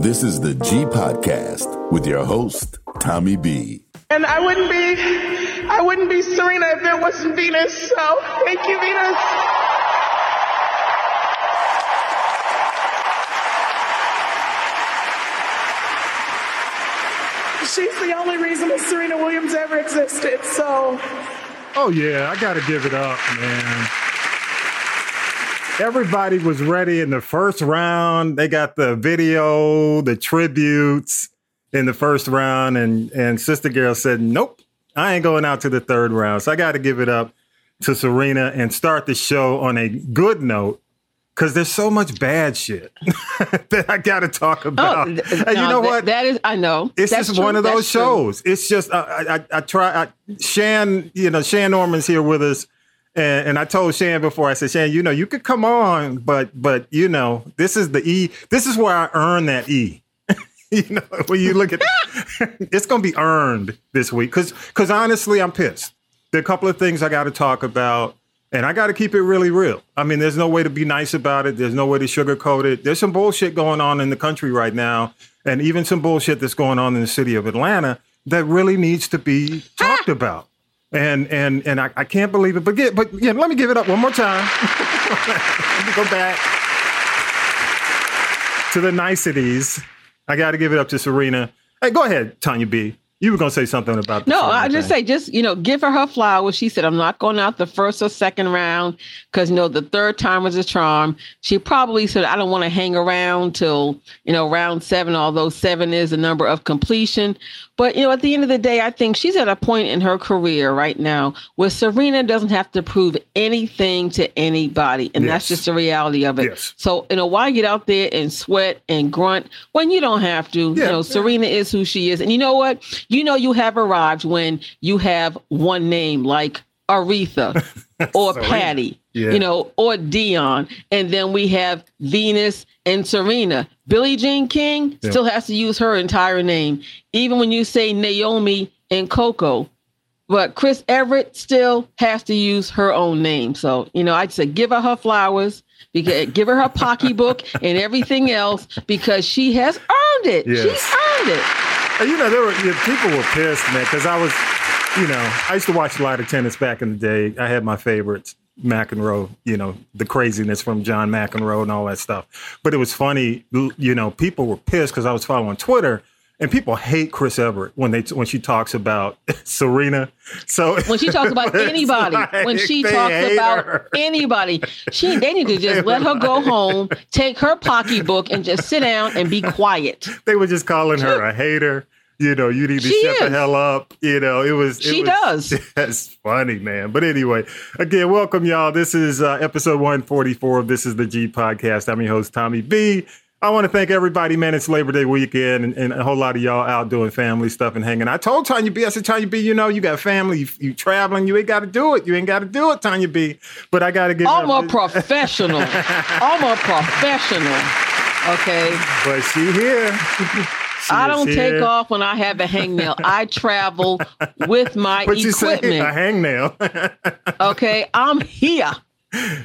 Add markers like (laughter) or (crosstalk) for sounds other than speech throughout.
This is the G Podcast with your host, Tommy B. And I wouldn't be, I wouldn't be Serena if there wasn't Venus. So thank you, Venus. She's the only reason that Serena Williams ever existed. So. Oh yeah, I got to give it up, man. Everybody was ready in the first round. They got the video, the tributes in the first round, and and Sister Girl said, "Nope, I ain't going out to the third round." So I got to give it up to Serena and start the show on a good note because there's so much bad shit (laughs) that I got to talk about. Oh, th- and you no, know what? that is, I know. It's That's just true. one of those That's true. shows. It's just uh, I, I, I try. I, Shan, you know, Shan Norman's here with us, and, and I told Shan before. I said, Shan, you know, you could come on, but but you know, this is the E. This is where I earn that E. (laughs) you know, when you look at, (laughs) it's going to be earned this week because because honestly, I'm pissed. There are a couple of things I got to talk about. And I got to keep it really real. I mean, there's no way to be nice about it. There's no way to sugarcoat it. There's some bullshit going on in the country right now, and even some bullshit that's going on in the city of Atlanta that really needs to be talked (laughs) about. And and and I, I can't believe it. But get but yeah, let me give it up one more time. (laughs) let me go back to the niceties. I got to give it up to Serena. Hey, go ahead, Tanya B. You were gonna say something about No, I just thing. say, just you know, give her her flowers. She said, "I'm not going out the first or second round because you know the third time was a charm." She probably said, "I don't want to hang around till you know round seven, although seven is the number of completion." But you know, at the end of the day, I think she's at a point in her career right now where Serena doesn't have to prove anything to anybody, and that's just the reality of it. Yes. So you know, why get out there and sweat and grunt when you don't have to? Yeah. You know, Serena is who she is, and you know what? You know you have arrived when you have one name like Aretha (laughs) or. Patty, Yeah. you know, or Dion, and then we have Venus and Serena. Billie Jean King Yeah. still has to use her entire name, even when you say Naomi and Coco. But Chris Evert still has to use her own name. So, you know, I'd say give her her flowers, because eh, give her her pocketbook (laughs) and everything else because she has earned it. Yes. She's earned it. You know, there were yeah, people were pissed, man, because I was, you know, I used to watch a lot of tennis back in the day. I had my favorites, McEnroe, you know, the craziness from John McEnroe and all that stuff. But it was funny, you know, people were pissed because I was following Twitter. And people hate Chris Evert when they when she talks about (laughs) Serena. So when she talks about (laughs) anybody, like when she talks about her. anybody, she they need to (laughs) just let her go home, take her pocketbook, and just sit down and be quiet. they were just calling her a hater. You know, you need to She shut the hell up. You know, it was. it She was- does. (laughs) That's funny, man. But anyway, again, welcome y'all. This is uh, episode 144 of This is the G podcast. I'm your host, Tommy B. I want to thank everybody, man. It's Labor Day weekend, and, and a whole lot of y'all out doing family stuff and hanging. I told Tanya B, I said, Tanya B, you know, you got family, you, you traveling, you ain't got to do it. You ain't got to do it, Tanya B. But I got to get. I'm a professional. (laughs) I'm a professional. Okay. But she here. (laughs) I don't take off when I have a hangnail. I travel with my What you say? A equipment. hangnail. (laughs) Okay. I'm here.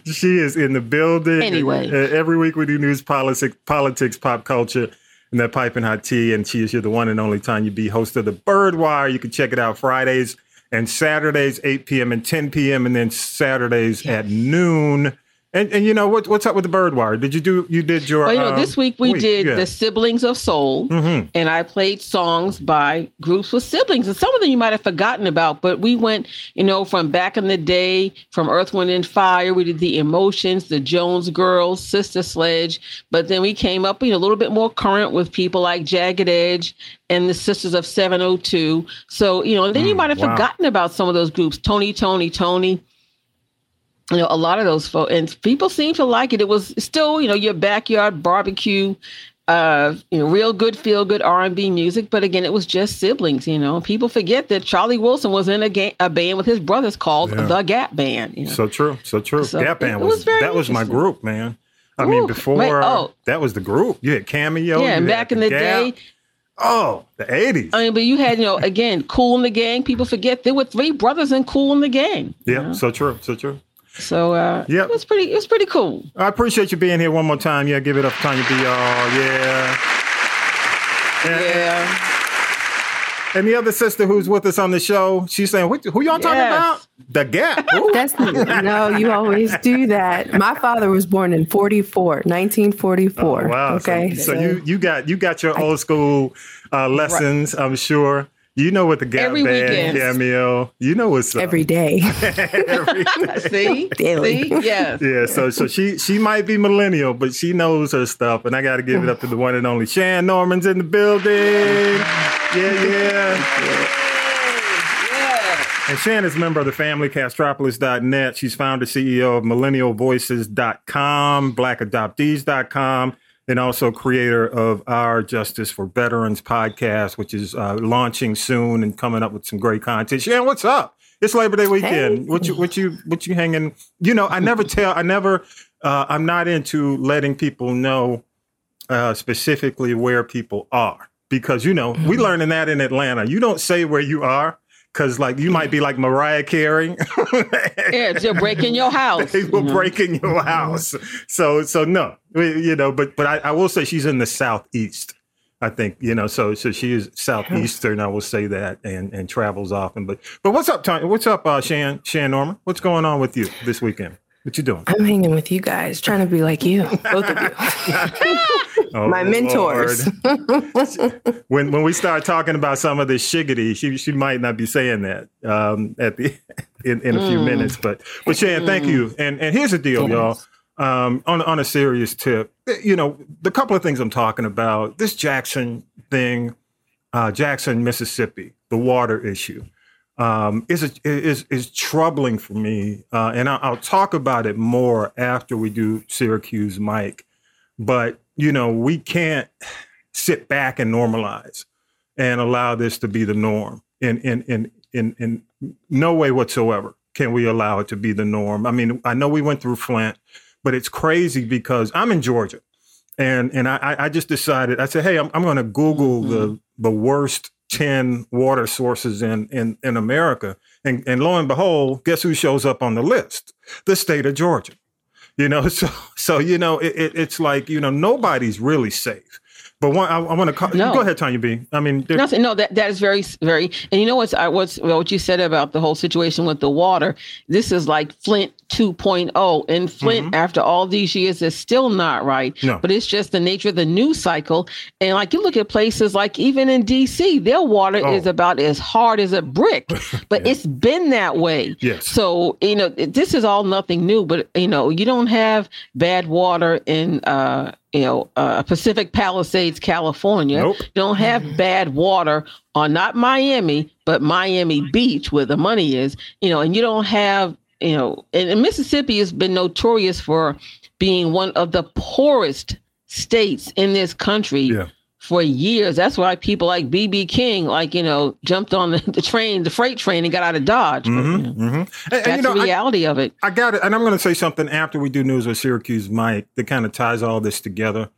She is in the building. Anyway. Uh, every week we do news, politics, politics, pop culture, and that piping hot tea. And she is here, the one and only Tanya B, host of the Bird Wire. You can check it out Fridays and Saturdays, 8 p.m. and 10 p.m., and then Saturdays at noon. And and you know what what's up with the Bird Wire? Did you do you did your Well, you know, um, this week we did yeah. the Siblings of Soul, Mhm. and I played songs by groups with siblings. And some of them you might have forgotten about, but we went, you know, from back in the day, from Earth, Wind, and Fire. We did the Emotions, the Jones Girls, Sister Sledge. But then we came up, you know, a little bit more current with people like Jagged Edge and the Sisters of 702. So, you know, then you Mm, might have wow. forgotten about some of those groups Tony, Tony, Tony you know a lot of those folks and people seem to like it it was still you know your backyard barbecue uh you know real good feel good r&b music but again it was just siblings you know people forget that charlie wilson was in a, ga- a band with his brothers called Yeah. the gap band you know? So true, so true. So Gap Band was was, that was my group, man. I mean, before wait, oh. that was the group. You had Cameo. yeah and back in the day Oh, the 80s. i mean but you had you know again Kool and the Gang people forget there were three brothers in Kool and the Gang you yeah, know? so true, so true. So uh Yep. it was pretty it was pretty cool I appreciate you being here one more time. Yeah, give it up, Tanya B. Y'all. Yeah. Yeah. And the other sister who's with us on the show, she's saying, "Who y'all talking about? The Gap." (laughs) That's no, you always do that. My father was born in 44, 1944. Oh, wow. Okay. So, so you you got you got your old school uh, lessons. I'm sure. You know what the Gap Every band weekend. cameo. You know what's up. every day. (laughs) (laughs) Every- See? Daily. See? Yes. (laughs) yeah. So so she she might be millennial, but she knows her stuff. And I got to give it up to the one and only Shan Norman's in the building. Yeah, yeah, yeah. And Shan is a member of the family, Castropolis.net. She's founder, CEO of MillennialVoices.com, BlackAdoptees.com, and also creator of Our Justice for Veterans podcast, which is uh, launching soon and coming up with some great content. Shan, what's up? It's Labor Day weekend. Hey. What you what you what you hanging? You know, I never tell. I never. Uh, I'm not into letting people know uh, specifically where people are because you know we learning that in Atlanta. You don't say where you are because like you might be like Mariah Carey. Yeah, they're breaking your house. (laughs) they will Mhm. break in your house. So so no, you know. But but I, I will say she's in the southeast. I think you know. So so she is southeastern. I will say that and and travels often. But but what's up, Tanya? What's up, uh, Shan Shan Norman? What's going on with you this weekend? What you doing? I'm hanging with you guys, trying to be like you, both of you. (laughs) (laughs) Oh, My mentors. When when we start talking about some of this shiggity, she she might not be saying that um, at the in, in a few Mm. minutes. But but Shan, thank you. And and here's the deal, y'all. Um, on on a serious tip, you know, the couple of things I'm talking about. This Jackson thing, uh, Jackson, Mississippi, the water issue. Um, is a, is is troubling for me, uh, and I'll, I'll talk about it more after we do Syracuse Mike but you know we can't sit back and normalize and allow this to be the norm in in in in, in no way whatsoever can we allow it to be the norm. I mean i know we went through flint but it's crazy because i'm in georgia and and i I- i just decided i said hey i'm, I'm going to google the the worst 10 water sources in in in america. And and lo and behold guess who shows up on the list? The state of georgia. You know (laughs) so so you know it, it, it's like you know nobody's really safe but one i, I want to No. go ahead tanya b i mean Nothing. No, that that is very very. And you know what's I what's well, what you said about the whole situation with the water. This is like Flint 2.0, and Flint after all these years is still not right. No. But it's just the nature of the news cycle. And like you look at places like even in D.C., their water Oh. is about as hard as a brick. (laughs) But it's been that way. Yes. So you know this is all nothing new. But you know you don't have bad water in. uh you know, uh, Pacific Palisades, California. Nope. Don't have bad water on not Miami, but Miami Beach, where the money is. You know, and you don't have, you know, and, and Mississippi has been notorious for being one of the poorest states in this country Yeah. For years. That's why people like BB King, like you know, jumped on (laughs) the, train, the freight train, and got out of Dodge. But, you know, Mhm, mhm. And- That's and, you know, the I- reality of it. I got it, and I'm going to say something after we do news with Syracuse Mike that kind of ties all this together.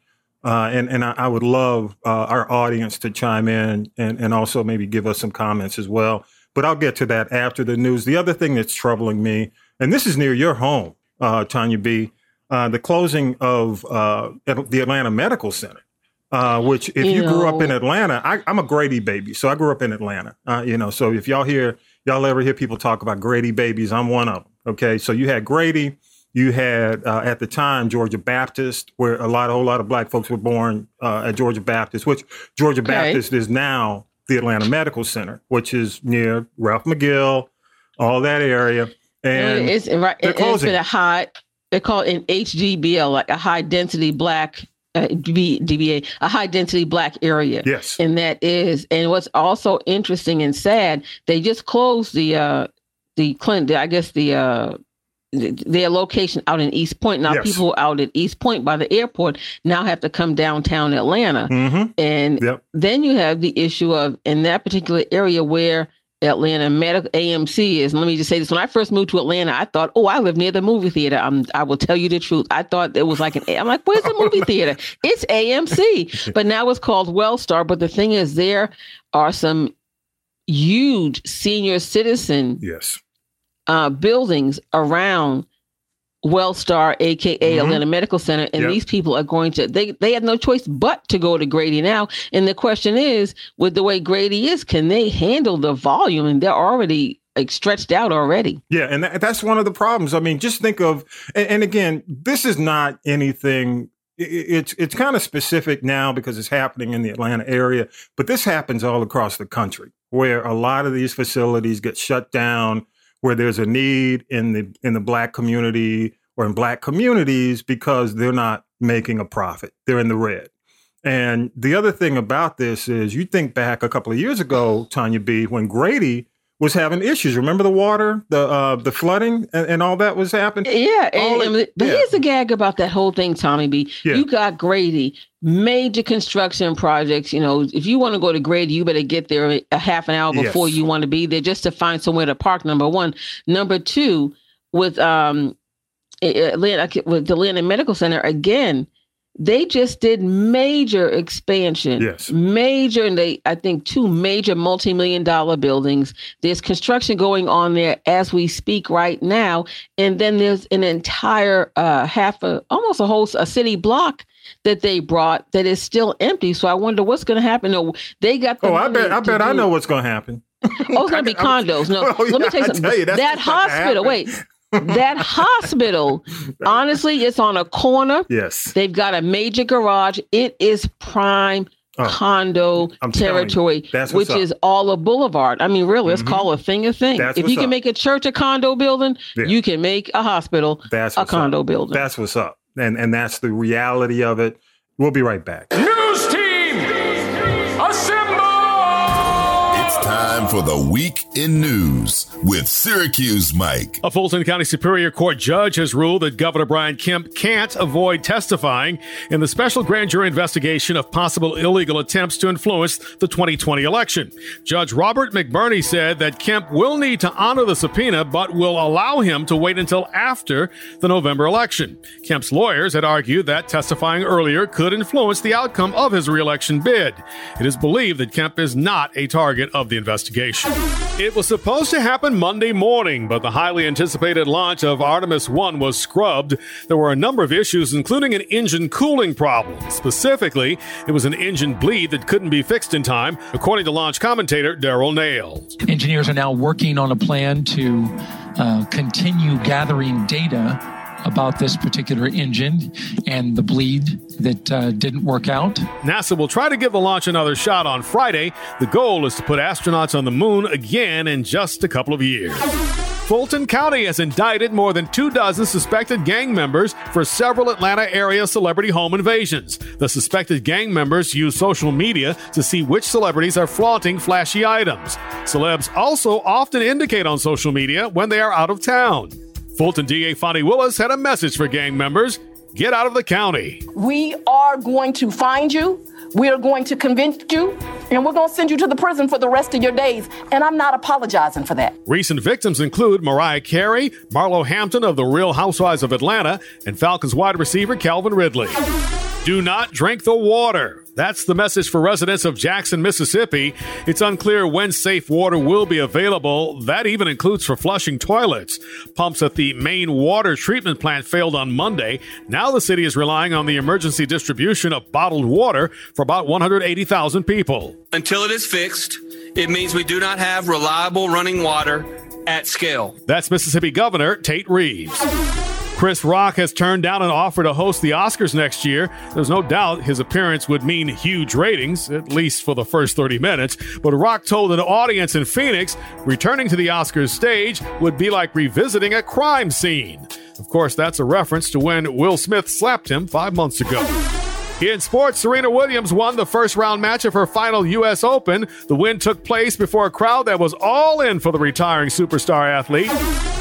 Uh, and and I, I would love uh, our audience to chime in and, and also maybe give us some comments as well. But I'll get to that after the news. The other thing that's troubling me, and this is near your home, uh, Tanya B, uh, the closing of uh, the Atlanta Medical Center. Uh, which, if you, You grew up in Atlanta, I, I'm a Grady baby, so I grew up in Atlanta. Uh, you know, so if y'all hear y'all ever hear people talk about Grady babies, I'm one of them. Okay, so you had Grady, you had uh, at the time Georgia Baptist, where a lot, a whole lot of black folks were born uh, at Georgia Baptist, which Georgia Okay. Baptist is now the Atlanta Medical Center, which is near Ralph McGill, all that area. And it's right. and It's been a high. They call it an HGBL, like a high density black uh, DB, DBA, a high density black area. yes, And that is, and what's also interesting and sad, they just closed the uh the Clinton, I guess the uh their location out in East Point. Now Yes. people out at East Point by the airport now have to come downtown Atlanta. hmm And Yep. then you have the issue of in that particular area where Atlanta Medical AMC is. Let me just say this: when I first moved to Atlanta, I thought, "Oh, I live near the movie theater." I'm, I will tell you the truth. I thought it was like an. I'm like, "Where's the movie theater?" (laughs) It's AMC, but now it's called Wellstar. But the thing is, there are some huge senior citizen yes, uh, buildings around Wellstar, aka Mhm. Atlanta Medical Center, and Yep. these people are going to they they have no choice but to go to Grady now. And the question is, with the way Grady is, can they handle the volume? And they're already like stretched out already. Yeah, and that, that's one of the problems. I mean, just think of, and, and again, this is not anything. It's it's kind of specific now because it's happening in the Atlanta area, but this happens all across the country, where a lot of these facilities get shut down, where there's a need in the in the black community or in black communities because they're not making a profit; they're in the red. And the other thing about this is, you think back a couple of years ago, Tanya B, when Grady was having issues. Remember the water, the uh, the flooding, and, and all that was happening. Yeah, and, it- and- but yeah. here's the gag about that whole thing, Tommy B. Yeah. You got Grady, major construction projects. You know, if you want to go to Grady, you better get there a half an hour before Yes. you want to be there, just to find somewhere to park. Number one, number two, with um, Atlanta, with the Atlanta Medical Center again. They just did major expansion. Yes. Major, and they, I think, two major multi million dollar buildings. There's construction going on there as we speak right now and then there's an entire uh half a almost a whole a city block that they brought that is still empty so i wonder what's going to happen no, they got the Oh, I bet I bet I know what's going to happen. oh it's (laughs) going to be condos no (laughs) Oh, let me tell you something tell you, that what's about to hospital wait that (laughs) hospital honestly it's on a corner Yes. they've got a major garage it is prime Oh, condo I'm telling you, territory that's which up. is all a boulevard i mean really let's Mhm. call a thing a thing That's if you can up. make a church a condo building Yeah. you can make a hospital That's a condo up. building That's what's up, and and that's the reality of it. We'll be right back. News team, assemble! It's time for the week in news with Syracuse Mike. A Fulton County Superior Court judge has ruled that Governor Brian Kemp can't avoid testifying in the special grand jury investigation of possible illegal attempts to influence the 2020 election. Judge Robert McBurney said that Kemp will need to honor the subpoena, but will allow him to wait until after the November election. Kemp's lawyers had argued that testifying earlier could influence the outcome of his reelection bid. It is believed that Kemp is not a target of the investigation. It was supposed to happen Monday morning, but the highly anticipated launch of Artemis 1 was scrubbed. There were a number of issues, including an engine cooling problem. Specifically, it was an engine bleed that couldn't be fixed in time, according to launch commentator Derrol Nails. Engineers are now working on a plan to uh, continue gathering data about this particular engine and the bleed that uh, didn't work out. NASA will try to give the launch another shot on Friday. The goal is to put astronauts on the moon again in just a couple of years. Fulton County has indicted more than two dozen suspected gang members for several Atlanta area celebrity home invasions. The suspected gang members use social media to see which celebrities are flaunting flashy items. Celebs also often indicate on social media when they are out of town. Fulton DA Fani Willis had a message for gang members get out of the county. We are going to find you. We are going to convince you. And we're going to send you to the prison for the rest of your days. And I'm not apologizing for that. Recent victims include Mariah Carey, Marlo Hampton of The Real Housewives of Atlanta, and Falcons wide receiver Calvin Ridley. Do not drink the water. That's the message for residents of Jackson, Mississippi. It's unclear when safe water will be available. That even includes for flushing toilets. Pumps at the main water treatment plant failed on Monday. Now the city is relying on the emergency distribution of bottled water for about 180,000 people. Until it is fixed, it means we do not have reliable running water at scale. That's Mississippi Governor Tate Reeves. Chris Rock has turned down an offer to host the Oscars next year. There's no doubt his appearance would mean huge ratings, at least for the first 30 minutes. But Rock told an audience in Phoenix returning to the Oscars stage would be like revisiting a crime scene. Of course, that's a reference to when Will Smith slapped him five months ago. In sports, Serena Williams won the first round match of her final U.S. Open. The win took place before a crowd that was all in for the retiring superstar athlete.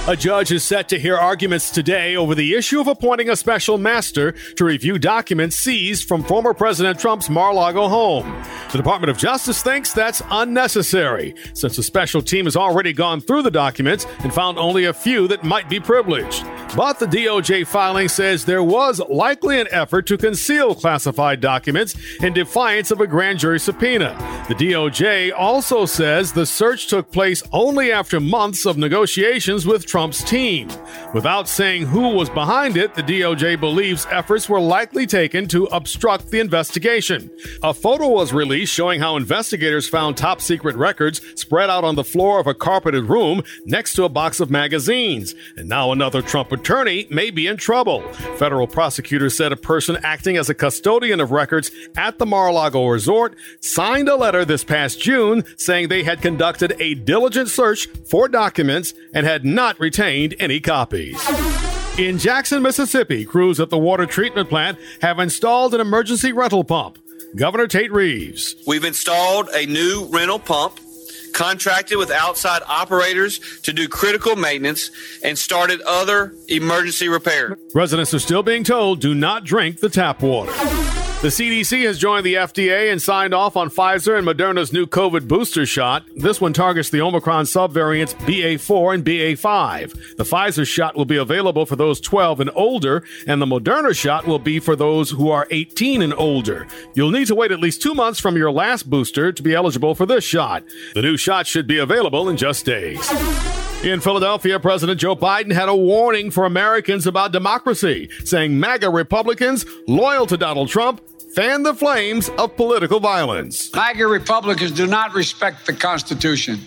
A judge is set to hear arguments today over the issue of appointing a special master to review documents seized from former President Trump's Mar a Lago home. The Department of Justice thinks that's unnecessary, since a special team has already gone through the documents and found only a few that might be privileged. But the DOJ filing says there was likely an effort to conceal classified documents in defiance of a grand jury subpoena. The DOJ also says the search took place only after months of negotiations with Trump's team. Without saying who was behind it, the DOJ believes efforts were likely taken to obstruct the investigation. A photo was released showing how investigators found top secret records spread out on the floor of a carpeted room next to a box of magazines. And now another Trump attorney may be in trouble. Federal prosecutors said a person acting as a custodian of records at the Mar a Lago resort signed a letter this past June saying they had conducted a diligent search for documents and had not retained any copies. In Jackson, Mississippi, crews at the water treatment plant have installed an emergency rental pump. Governor Tate Reeves. We've installed a new rental pump, contracted with outside operators to do critical maintenance, and started other emergency repairs. Residents are still being told do not drink the tap water. The CDC has joined the FDA and signed off on Pfizer and Moderna's new COVID booster shot. This one targets the Omicron subvariants BA4 and BA5. The Pfizer shot will be available for those 12 and older, and the Moderna shot will be for those who are 18 and older. You'll need to wait at least two months from your last booster to be eligible for this shot. The new shot should be available in just days. In Philadelphia, President Joe Biden had a warning for Americans about democracy, saying MAGA Republicans loyal to Donald Trump fan the flames of political violence. MAGA Republicans do not respect the Constitution.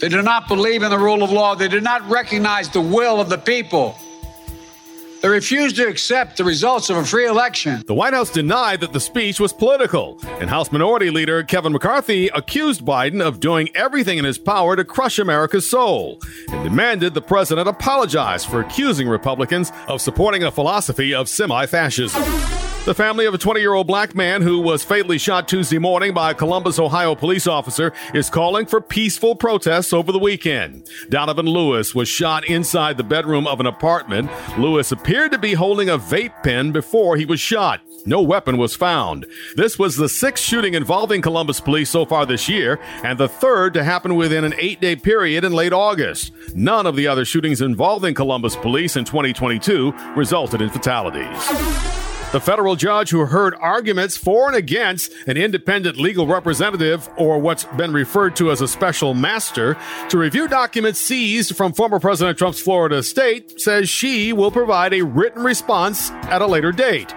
They do not believe in the rule of law. They do not recognize the will of the people. They refused to accept the results of a free election. The White House denied that the speech was political, and House Minority Leader Kevin McCarthy accused Biden of doing everything in his power to crush America's soul and demanded the president apologize for accusing Republicans of supporting a philosophy of semi fascism. The family of a 20 year old black man who was fatally shot Tuesday morning by a Columbus, Ohio police officer is calling for peaceful protests over the weekend. Donovan Lewis was shot inside the bedroom of an apartment. Lewis appeared to be holding a vape pen before he was shot. No weapon was found. This was the sixth shooting involving Columbus police so far this year, and the third to happen within an eight day period in late August. None of the other shootings involving Columbus police in 2022 resulted in fatalities. The federal judge who heard arguments for and against an independent legal representative, or what's been referred to as a special master, to review documents seized from former President Trump's Florida estate, says she will provide a written response at a later date.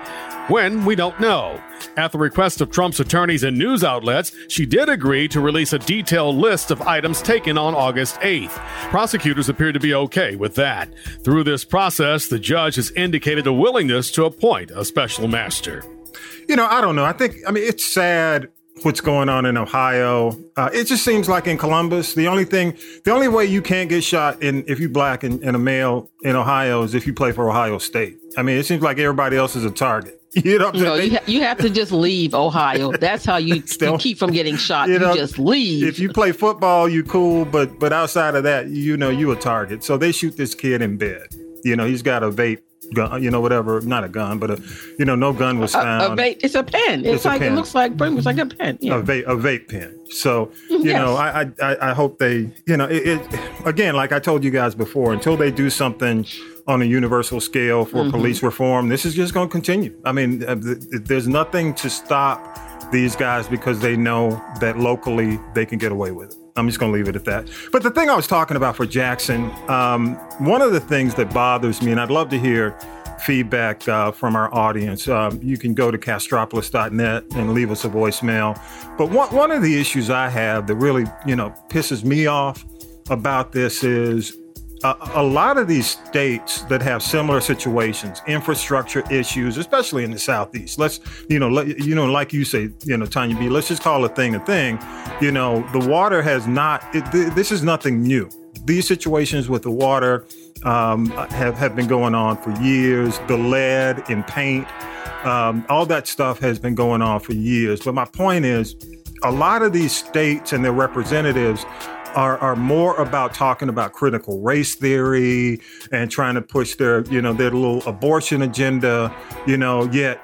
When, we don't know. At the request of Trump's attorneys and news outlets, she did agree to release a detailed list of items taken on August 8th. Prosecutors appear to be okay with that. Through this process, the judge has indicated a willingness to appoint a special master. You know, I don't know. I think, I mean, it's sad what's going on in Ohio. Uh, it just seems like in Columbus, the only thing, the only way you can't get shot in if you're black and, and a male in Ohio is if you play for Ohio State. I mean, it seems like everybody else is a target. (laughs) You know, no, you, ha- you have to just leave Ohio. That's how you, you keep from getting shot. You, know, you just leave. If you play football, you cool, but but outside of that, you know, you a target. So they shoot this kid in bed. You know, he's got a vape gun, you know, whatever, not a gun, but a, you know, no gun was found. A, a vape, it's a pen. It's, it's like, pen. it looks like pretty much like a pen. Yeah. A vape, a vape pen. So, you yes. know, I, I, I hope they, you know, it, it, again, like I told you guys before, until they do something on a universal scale for mm-hmm. police reform, this is just going to continue. I mean, uh, there's nothing to stop these guys because they know that locally they can get away with it. I'm just going to leave it at that. But the thing I was talking about for Jackson, um, one of the things that bothers me, and I'd love to hear feedback uh, from our audience, um, you can go to castropolis.net and leave us a voicemail. But one, one of the issues I have that really, you know, pisses me off about this is a, lot of these states that have similar situations, infrastructure issues, especially in the southeast. Let's, you know, let, you know, like you say, you know, Tanya B. Let's just call a thing a thing. You know, the water has not. It, th- this is nothing new. These situations with the water um, have have been going on for years. The lead in paint, um, all that stuff has been going on for years. But my point is, a lot of these states and their representatives are, are more about talking about critical race theory and trying to push their, you know, their little abortion agenda, you know, yet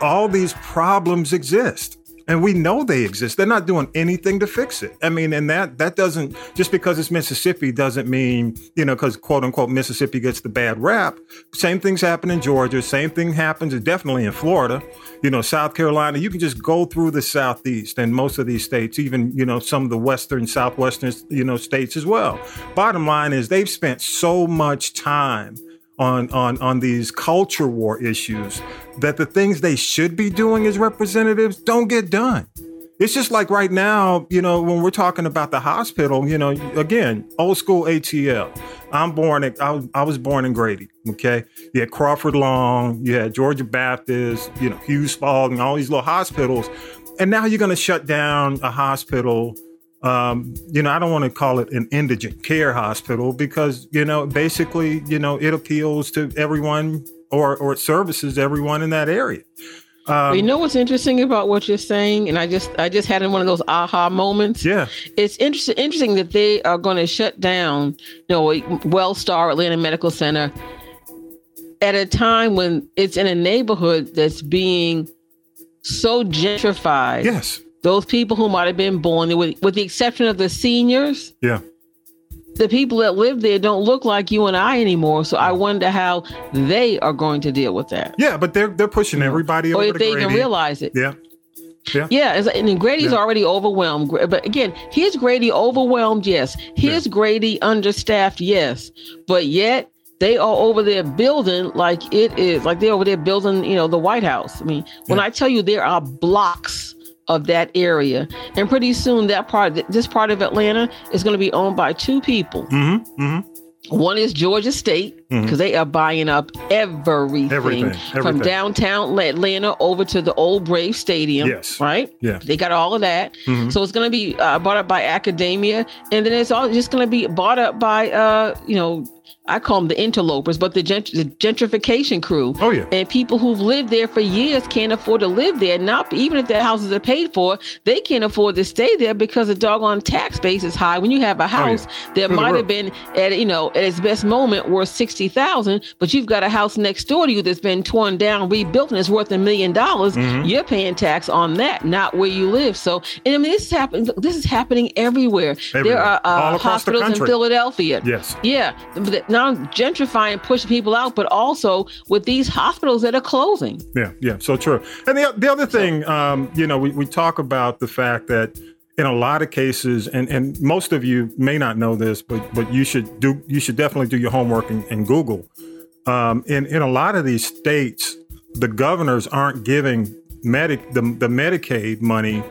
all these problems exist. And we know they exist. They're not doing anything to fix it. I mean, and that that doesn't just because it's Mississippi doesn't mean you know because quote unquote Mississippi gets the bad rap. Same things happen in Georgia. Same thing happens definitely in Florida. You know, South Carolina. You can just go through the southeast and most of these states, even you know some of the western, southwestern you know states as well. Bottom line is they've spent so much time on on on these culture war issues that the things they should be doing as representatives don't get done. It's just like right now, you know, when we're talking about the hospital, you know, again, old school ATL. I'm born at, I was, I was born in Grady, okay? You had Crawford Long, you had Georgia Baptist, you know, Hughes Spalding, all these little hospitals. And now you're going to shut down a hospital um, you know, I don't want to call it an indigent care hospital because, you know, basically, you know, it appeals to everyone or, or it services everyone in that area. Um, you know what's interesting about what you're saying, and I just I just had one of those aha moments. Yeah, it's interesting interesting that they are going to shut down, you know, Wellstar Atlanta Medical Center at a time when it's in a neighborhood that's being so gentrified. Yes, those people who might have been born with, with the exception of the seniors. Yeah. The people that live there don't look like you and I anymore. So I wonder how they are going to deal with that. Yeah, but they're they're pushing everybody or over. if to they Grady. even realize it. Yeah. Yeah. Yeah, and Grady's Yeah. already overwhelmed. But again, here's Grady overwhelmed, yes. Here's Grady understaffed, yes. But yet they are over there building like it is, like they're over there building, you know, the White House. I mean, when I tell you there are blocks of that area, and pretty soon that part, this part of Atlanta is going to be owned by two people. Mm-hmm. Mm-hmm. One is Georgia State because Mhm. they are buying up everything, Everything, from downtown Atlanta over to the old Brave Stadium. Yes. right. Yeah. they got all of that. Mhm. So it's going to be uh, bought up by academia, and then it's all just going to be bought up by uh, you know. I call them the interlopers, but the, gent- the gentrification crew. Oh yeah. And people who've lived there for years can't afford to live there. Not even if their houses are paid for, they can't afford to stay there because the doggone tax base is high. When you have a house that Through the might have been at you know at its best moment worth sixty thousand, but you've got a house next door to you that's been torn down, rebuilt, and it's worth a million dollars. Mhm. You're paying tax on that, not where you live. So, and I mean, this is happening. This is happening everywhere. There Everywhere. are All uh, across the hospitals in. Philadelphia. Yes. Yeah, not gentrifying, pushing people out, but also with these hospitals that are closing. Yeah, yeah, so true. And the, the other thing, um, you know, we, we talk about the fact that in a lot of cases, and, and most of you may not know this, but but you should do you should definitely do your homework and, and Google. Um, in in a lot of these states, the governors aren't giving medic the, the Medicaid money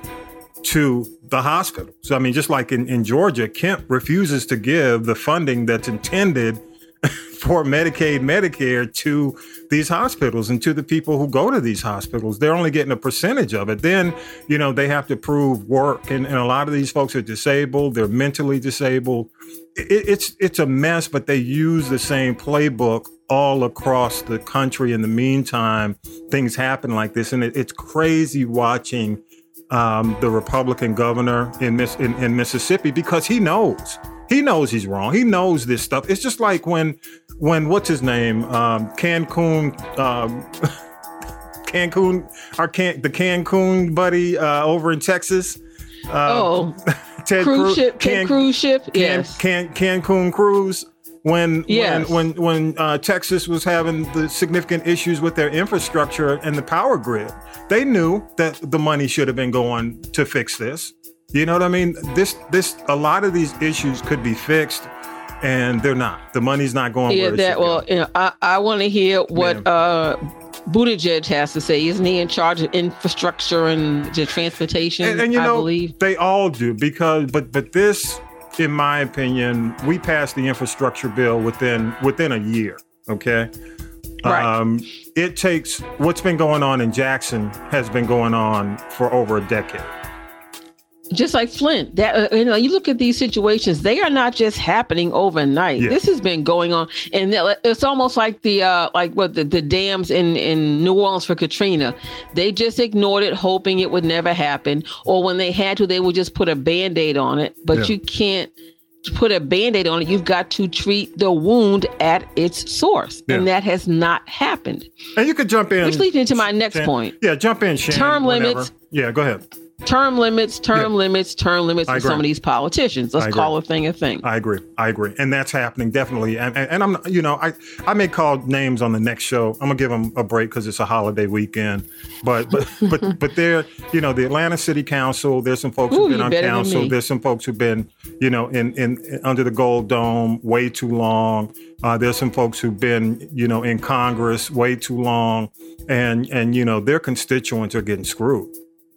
to the hospital. So I mean, just like in, in Georgia, Kemp refuses to give the funding that's intended (laughs) for Medicaid, Medicare to these hospitals and to the people who go to these hospitals. They're only getting a percentage of it. Then, you know, they have to prove work. And, and a lot of these folks are disabled, they're mentally disabled. It, it's it's a mess, but they use the same playbook all across the country. In the meantime, things happen like this. And it, it's crazy watching um, the Republican governor in, Miss, in, in Mississippi because he knows. He knows he's wrong. He knows this stuff. It's just like when, when what's his name, um, Cancun, um, (laughs) Cancun, our Can, the Cancun buddy uh, over in Texas. Uh, oh, (laughs) Ted cruise Cruz- ship, Can- cruise ship. Can, yes. Can, Cancun cruise when Yes. when when, when uh, Texas was having the significant issues with their infrastructure and the power grid, they knew that the money should have been going to fix this. You know what I mean? This this a lot of these issues could be fixed, and they're not. The money's not going yeah, where that go. well, you know, I, I want to hear what uh Buttigieg has to say. Isn't he in charge of infrastructure and the transportation? and, and you know they all do because but but this in my opinion we passed the infrastructure bill within within a year okay Right. um it takes what's been going on in jackson has been going on for over a decade just like Flint, that uh, you know, you look at these situations; they are not just happening overnight. Yeah. This has been going on, and it's almost like the uh, like what the, the dams in in New Orleans for Katrina. They just ignored it, hoping it would never happen, or when they had to, they would just put a band aid on it. But Yeah. you can't put a band aid on it. You've got to treat the wound at its source, and that has not happened. and you could jump in Which leads me to my next Shan- point. yeah jump in Shan, Term whenever. limits. yeah go ahead term limits, term Yeah. limits, term limits for some of these politicians. Let's call a thing a thing. I agree. I agree, and that's happening definitely. And, and, and I'm, you know, I I may call names on the next show. I'm gonna give them a break because it's a holiday weekend. But but (laughs) but but there, you know, the Atlanta City Council. There's some folks Ooh, who've been on council. There's some folks who've been, you know, in in, in under the Gold Dome way too long. Uh, there's some folks who've been, you know, in Congress way too long, and and you know, their constituents are getting screwed.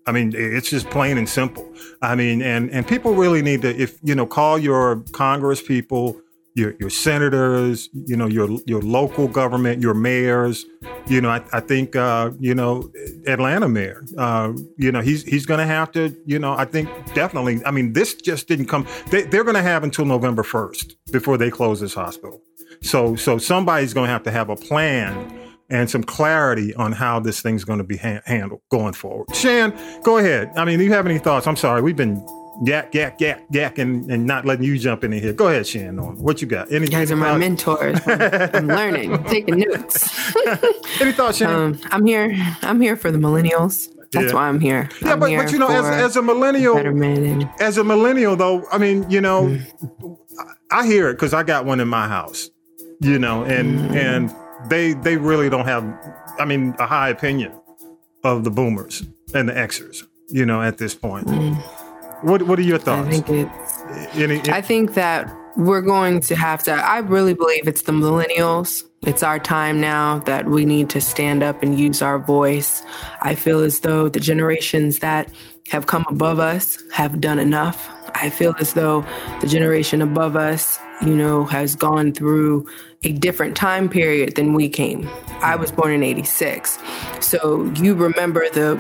I mean, it's just plain and simple. I mean, and and people really need to, if you know, call your Congress people, your your senators, you know, your your local government, your mayors. You know, I, I think uh, you know, Atlanta mayor. Uh, you know, he's he's going to have to. You know, I think definitely. I mean, this just didn't come. They, they're going to have until November first before they close this hospital. So so somebody's going to have to have a plan and some clarity on how this thing's going to be ha- handled going forward. Shan, go ahead. I mean, do you have any thoughts? I'm sorry, we've been yak, yak, yak, yak, and, and not letting you jump in here. Go ahead, Shan. Norman. What you got? Any, You guys are my thoughts? mentors. I'm, I'm (laughs) learning, taking notes. (laughs) Any thoughts, Shan? Um, I'm here. I'm here for the millennials. That's Yeah. why I'm here. yeah, I'm but, here but you know, as, as a millennial, and as a millennial though, I mean, you know, Mm. I hear it because I got one in my house, you know, and Mm. and they they really don't have, I mean, a high opinion of the boomers and the Xers, you know, at this point. What what are your Mm. I thoughts? think it's. Any, I think that we're going to have to. I really believe it's the millennials. It's our time now that we need to stand up and use our voice. I feel as though the generations that have come above us have done enough. I feel as though the generation above us, you know, has gone through a different time period than we came. I was born in 86. So you remember the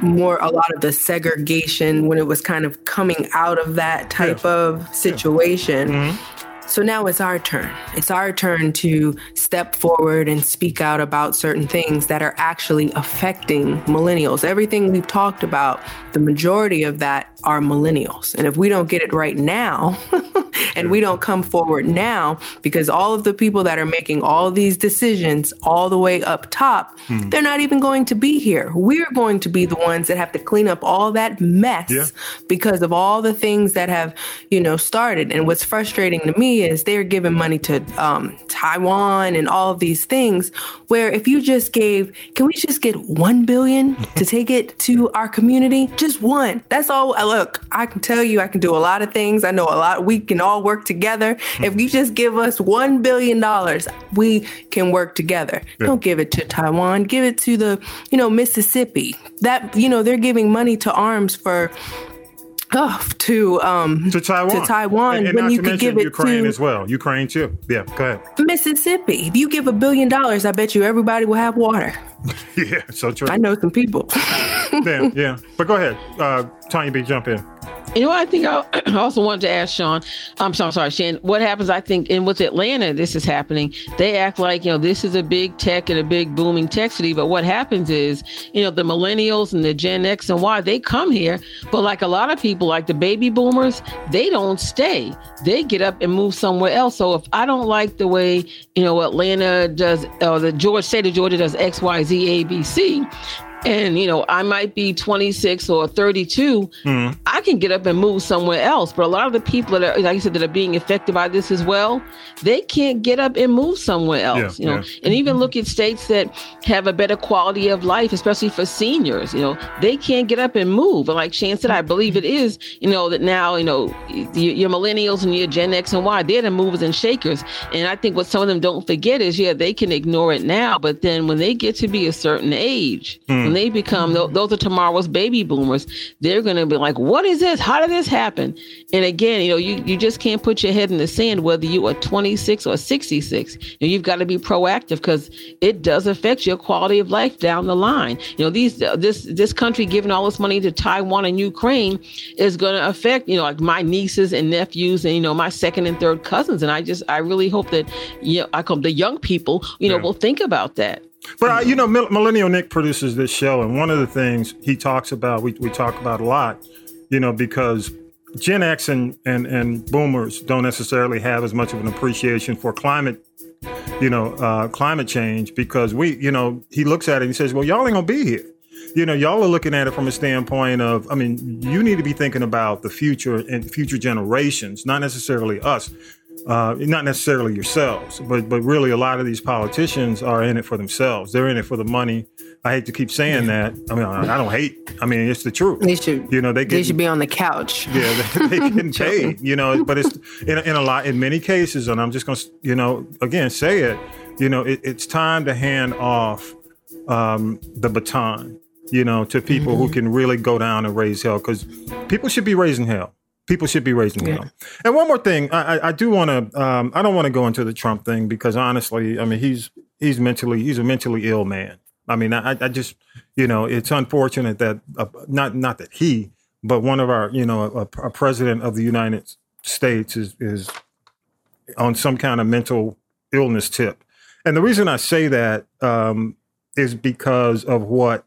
more a lot of the segregation when it was kind of coming out of that type of situation. Mm-hmm. So now it's our turn. It's our turn to step forward and speak out about certain things that are actually affecting millennials. Everything we've talked about, the majority of that are millennials. And if we don't get it right now, (laughs) and we don't come forward now, because all of the people that are making all these decisions all the way up top, Hmm. they're not even going to be here. We're going to be the ones that have to clean up all that mess Yeah. because of all the things that have, you know, started. And what's frustrating to me is they're giving money to um, Taiwan and all of these things. Where if you just gave, can we just get one billion to take it to our community? Just one. That's all. Look, I can tell you, I can do a lot of things. I know a lot. We can all work together. Hmm. If you just give us one billion dollars, we can work together. Don't give it to Taiwan. Give it to the, you know, Mississippi. That you know, they're giving money to arms for. Oh, to um to Taiwan, to Taiwan and, and when not you to could mention give it Ukraine to as well. Ukraine too. Yeah, go ahead. Mississippi. If you give a billion dollars, I bet you everybody will have water. (laughs) Yeah, so true. I know some people. yeah, (laughs) yeah. But go ahead, uh, Tanya B. Jump in. You know, what I think (clears throat) I also wanted to ask Sean. I'm sorry, sorry, Shane. What happens? I think, and with Atlanta, this is happening. They act like you know this is a big tech and a big booming tech city. But what happens is, you know, the millennials and the Gen X and Y, they come here, but like a lot of people, like the baby boomers, they don't stay. They get up and move somewhere else. So if I don't like the way you know Atlanta does, or the George state of Georgia does X, Y, Z, A, B, C. And you know, I might be 26 or 32. I can get up and move somewhere else. But a lot of the people that are, like you said, that are being affected by this as well, they can't get up and move somewhere else. Yeah, you know, yeah. and even look at states that have a better quality of life, especially for seniors. You know, they can't get up and move. And like Shan said, I believe it is. You know that now, you know, your, your millennials and your Gen X and Y, they're the movers and shakers. And I think what some of them don't forget is, yeah, they can ignore it now, but then when they get to be a certain age, Hmm. When they become tho- those are tomorrow's baby boomers, they're going to be like, "What is this? How did this happen?" And again, you know, you you just can't put your head in the sand whether you are 26 or 66. You know, you've got to be proactive because it does affect your quality of life down the line. You know, these uh, this this country giving all this money to Taiwan and Ukraine is going to affect you know like my nieces and nephews and you know my second and third cousins. And I just I really hope that you know I call the young people you know Yeah. will think about that. But uh, you know, Millennial Nick produces this show, and one of the things he talks about, we, we talk about a lot, you know, because Gen X and, and and Boomers don't necessarily have as much of an appreciation for climate, you know, uh, climate change because we, you know, he looks at it and he says, well, y'all ain't gonna be here. you know, y'all are looking at it from a standpoint of, I mean, you need to be thinking about the future and future generations, not necessarily us. Uh, not necessarily yourselves, but but really a lot of these politicians are in it for themselves. They're in it for the money. I hate to keep saying that. I mean, I, I don't hate. I mean, it's the truth. They should, you know, they, they should be on the couch. (laughs) Yeah, they, they (laughs) getting paid. You know, but it's in, in a lot in many cases, and I'm just gonna, you know, again say it. You know, it, it's time to hand off um, the baton. You know, to people mm-hmm. who can really go down and raise hell because people should be raising hell people should be raising yeah. hell. And one more thing, I, I do want to. Um, I don't want to go into the Trump thing because honestly, I mean, he's he's mentally he's a mentally ill man. I mean, I, I just you know, it's unfortunate that uh, not not that he, but one of our you know, a, a president of the United States is is on some kind of mental illness tip. And the reason I say that um, is because of what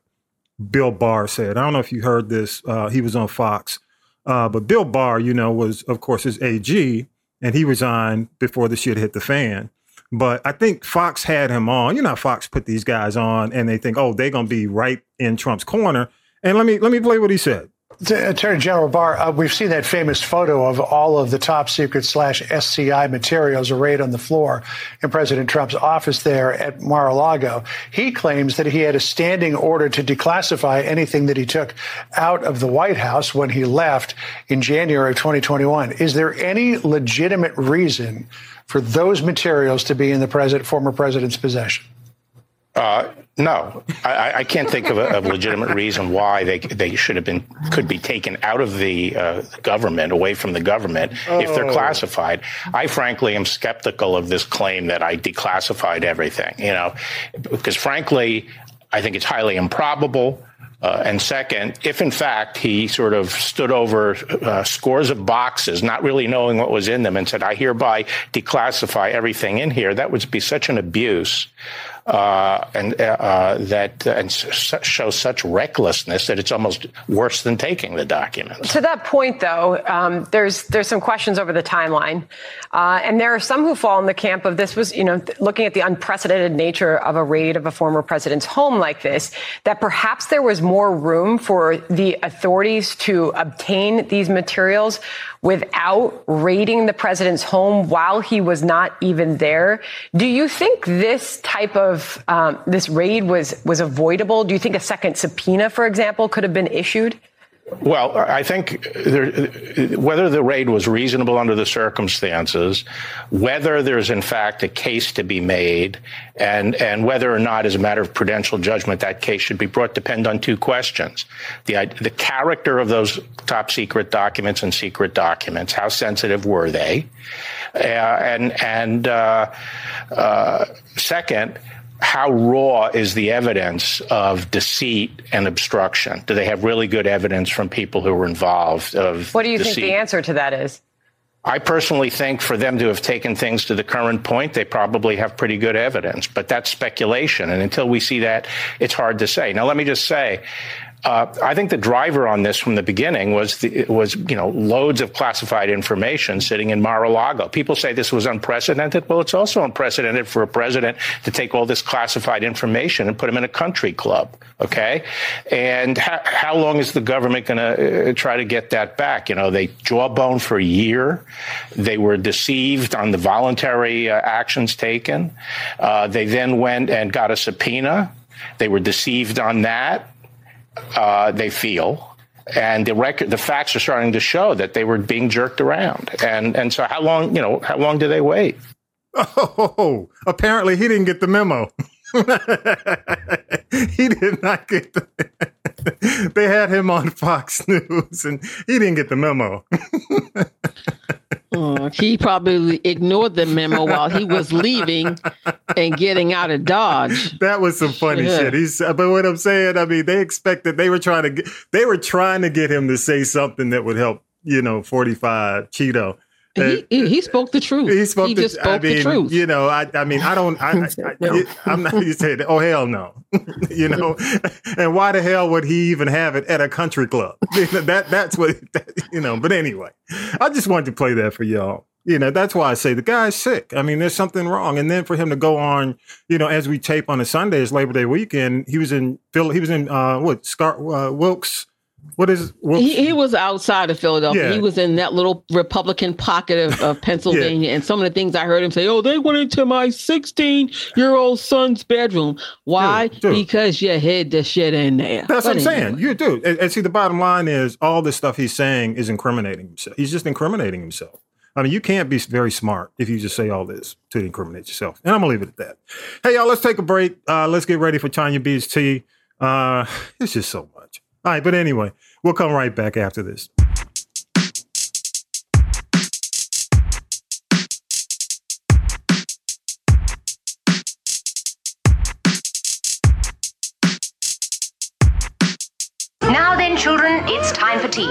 Bill Barr said. I don't know if you heard this. Uh, he was on Fox uh, but Bill Barr, you know, was of course his AG, and he resigned before the shit hit the fan. But I think Fox had him on. You know, Fox put these guys on, and they think, oh, they're gonna be right in Trump's corner. And let me let me play what he said. Attorney General Barr, uh, we've seen that famous photo of all of the top secret slash SCI materials arrayed on the floor in President Trump's office there at Mar-a-Lago. He claims that he had a standing order to declassify anything that he took out of the White House when he left in January of 2021. Is there any legitimate reason for those materials to be in the president, former president's possession? Uh, no, I, I, can't think of a, a, legitimate reason why they they should have been could be taken out of the, uh, government, away from the government, oh. if they're oh. classified. I frankly am skeptical of this claim that I declassified everything. You know, because frankly, I think it's highly improbable. Uh, and second, if in fact he sort of stood over uh, scores of boxes, not really knowing what was in them, and said, I hereby declassify everything in here, that would be such an abuse uh, and uh, that uh, and shows such recklessness that it's almost worse than taking the documents. To that point, though, um, there's there's some questions over the timeline, uh, and there are some who fall in the camp of this was you know looking at the unprecedented nature of a raid of a former president's home like this, that perhaps there was more room for the authorities to obtain these materials without raiding the president's home while he was not even there. Do you think this type of um, this raid was was avoidable? Do you think a second subpoena, for example, could have been issued? Well, I think there, whether the raid was reasonable under the circumstances, whether there's in fact a case to be made, and and whether or not, as a matter of prudential judgment, that case should be brought depend on two questions: the the character of those top secret documents and secret documents, how sensitive were they, uh, and and uh, uh, second how raw is the evidence of deceit and obstruction? Do they have really good evidence from people who were involved of What do you deceit? think the answer to that is? I personally think for them to have taken things to the current point, they probably have pretty good evidence, but that's speculation. And until we see that, it's hard to say. Now, let me just say, uh, I think the driver on this from the beginning was the, was you know loads of classified information sitting in Mar-a-Lago. People say this was unprecedented. Well, it's also unprecedented for a president to take all this classified information and put them in a country club. Okay, and ha- how long is the government going to uh, try to get that back? You know, they jawbone for a year. They were deceived on the voluntary uh, actions taken. Uh, they then went and got a subpoena. They were deceived on that uh, they feel, and the record, the facts are starting to show that they were being jerked around. And and so, how long, you know, how long do they wait? Oh, apparently he didn't get the memo. (laughs) he did not get the. they had him on Fox (laughs) News, and he didn't get the memo. (laughs) Uh, (laughs) he probably ignored the memo while he was leaving and getting out of Dodge. That was some funny yeah. shit. He's, but what I'm saying, I mean, they expected they were trying to get, they were trying to get him to say something that would help, you know, 45 Cheeto. He, he, spoke the truth. He spoke. He the, just spoke I mean, the truth. You know, I, I mean, I don't. I, I, am not. You said, "Oh hell no," (laughs) you know. and why the hell would he even have it at a country club? (laughs) that that's what that, you know. But anyway, I just wanted to play that for y'all. You know, that's why I say the guy's sick. I mean, there's something wrong. And then for him to go on, you know, as we tape on a Sunday, it's Labor Day weekend. He was in Phil. He was in uh, what Scar uh, Wilkes. What is? He, he was outside of Philadelphia. Yeah. He was in that little Republican pocket of, of (laughs) (laughs) Pennsylvania. And some of the things I heard him say, oh, they went into my 16 year old son's bedroom. Why? Dude, dude. Because you hid the shit in there. That's what But I'm saying. You do. And, and see, the bottom line is all this stuff he's saying is incriminating himself. He's just incriminating himself. I mean, you can't be very smart if you just say all this to incriminate yourself. And I'm gonna leave it at that. Hey, y'all, let's take a break. Uh, let's get ready for Tanya B's tea. Uh, (laughs) it's just so. All right, but anyway, we'll come right back after this. Now then, children, it's time for tea.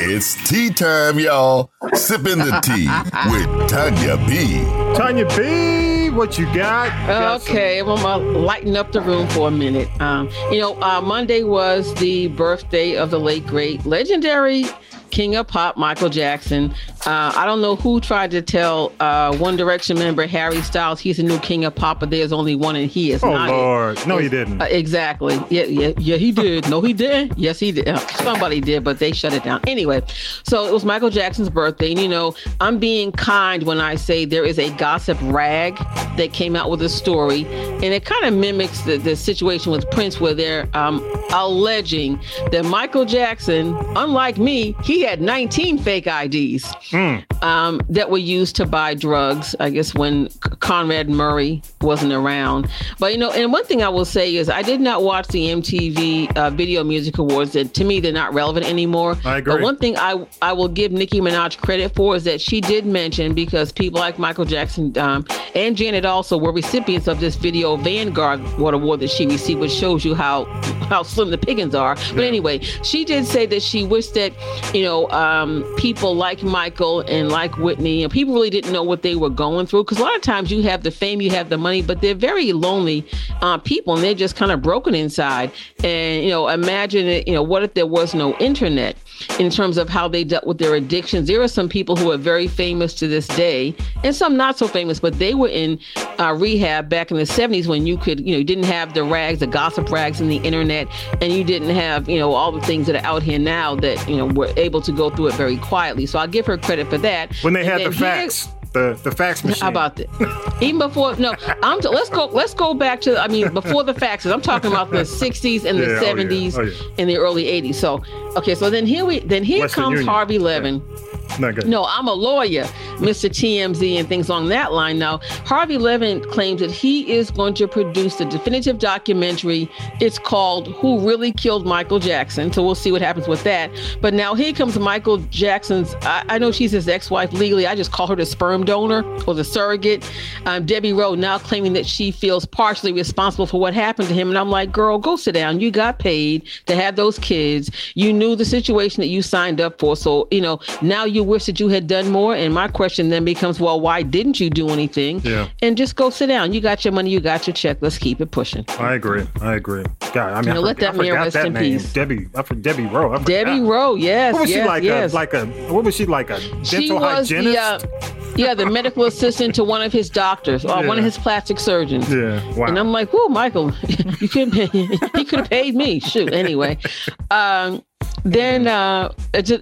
It's tea time, y'all. Sipping the tea (laughs) with Tanya B. Tanya B, what you got? Got some- Okay, I'm gonna lighten up the room for a minute. Um, you know, uh, Monday was the birthday of the late great legendary King of Pop, Michael Jackson. Uh, I don't know who tried to tell uh, One Direction member Harry Styles he's the new King of Pop, but there's only one and he is Oh not. it. Lord, no, he didn't. Uh, exactly. Yeah, yeah, yeah. He did. No, he didn't. Yes, he did. Uh, somebody did, but they shut it down. Anyway, so it was Michael Jackson's birthday, and you know, I'm being kind when I say there is a gossip rag that came out with a story, and it kind of mimics the, the situation with Prince, where they're um, alleging that Michael Jackson, unlike me, he had 19 fake IDs um, that were used to buy drugs. I guess when Conrad Murray wasn't around. But you know, and one thing I will say is I did not watch the MTV uh, Video Music Awards. That to me they're not relevant anymore. I agree. But one thing I I will give Nicki Minaj credit for is that she did mention because people like Michael Jackson um, and Janet also were recipients of this Video Vanguard Award award that she received, which shows you how how slim the pickings are. But anyway, she did say that she wished that you know um, people like Michael and like Whitney and people really didn't know what they were going through because a lot of times you have the fame, you have the money, but they're very lonely uh, people and they're just kind of broken inside. And you know, imagine it. You know, what if there was no internet? In terms of how they dealt with their addictions, there are some people who are very famous to this day, and some not so famous, but they were in uh, rehab back in the 70s when you could, you know, you didn't have the rags, the gossip rags, and the internet, and you didn't have, you know, all the things that are out here now that, you know, were able to go through it very quietly. So I'll give her credit for that. When they And had the then here- the the fax machine. how about that? Even before, no, I'm. let's go. Let's go back to. I mean, before the faxes. I'm talking about the (laughs) '60s and the Yeah, oh, yeah, '70s oh, yeah. and the early '80s. So, okay. So then here we. Then here Western comes Union. Harvey Levin. No, I'm a lawyer, Mr. TMZ, and things along that line. Now, Harvey Levin claims that he is going to produce the definitive documentary. It's called Who Really Killed Michael Jackson. So we'll see what happens with that. But now here comes Michael Jackson's, I, I know she's his ex wife legally. I just call her the sperm donor or the surrogate. Um, Debbie Rowe now claiming that she feels partially responsible for what happened to him. And I'm like, girl, go sit down. You got paid to have those kids. You knew the situation that you signed up for. So, you know, now you wish that you had done more. And my question then becomes, well, why didn't you do anything? Yeah. And just go sit down. You got your money, you got your check. Let's keep it pushing. I agree. I agree. God, I mean, You know, I, let forgot, that man rest that in name. peace. Debbie, I forgot Debbie Rowe. I Debbie. Rowe, yes. What was yes, she like? yes. A, like a what was she like? A dental she was hygienist? the uh, yeah the medical assistant to one of his doctors or one of his plastic surgeons. Yeah, wow. And I'm like, whoa, Michael, (laughs) you couldn't he (laughs) could have paid me. Shoot. Anyway, um, then uh,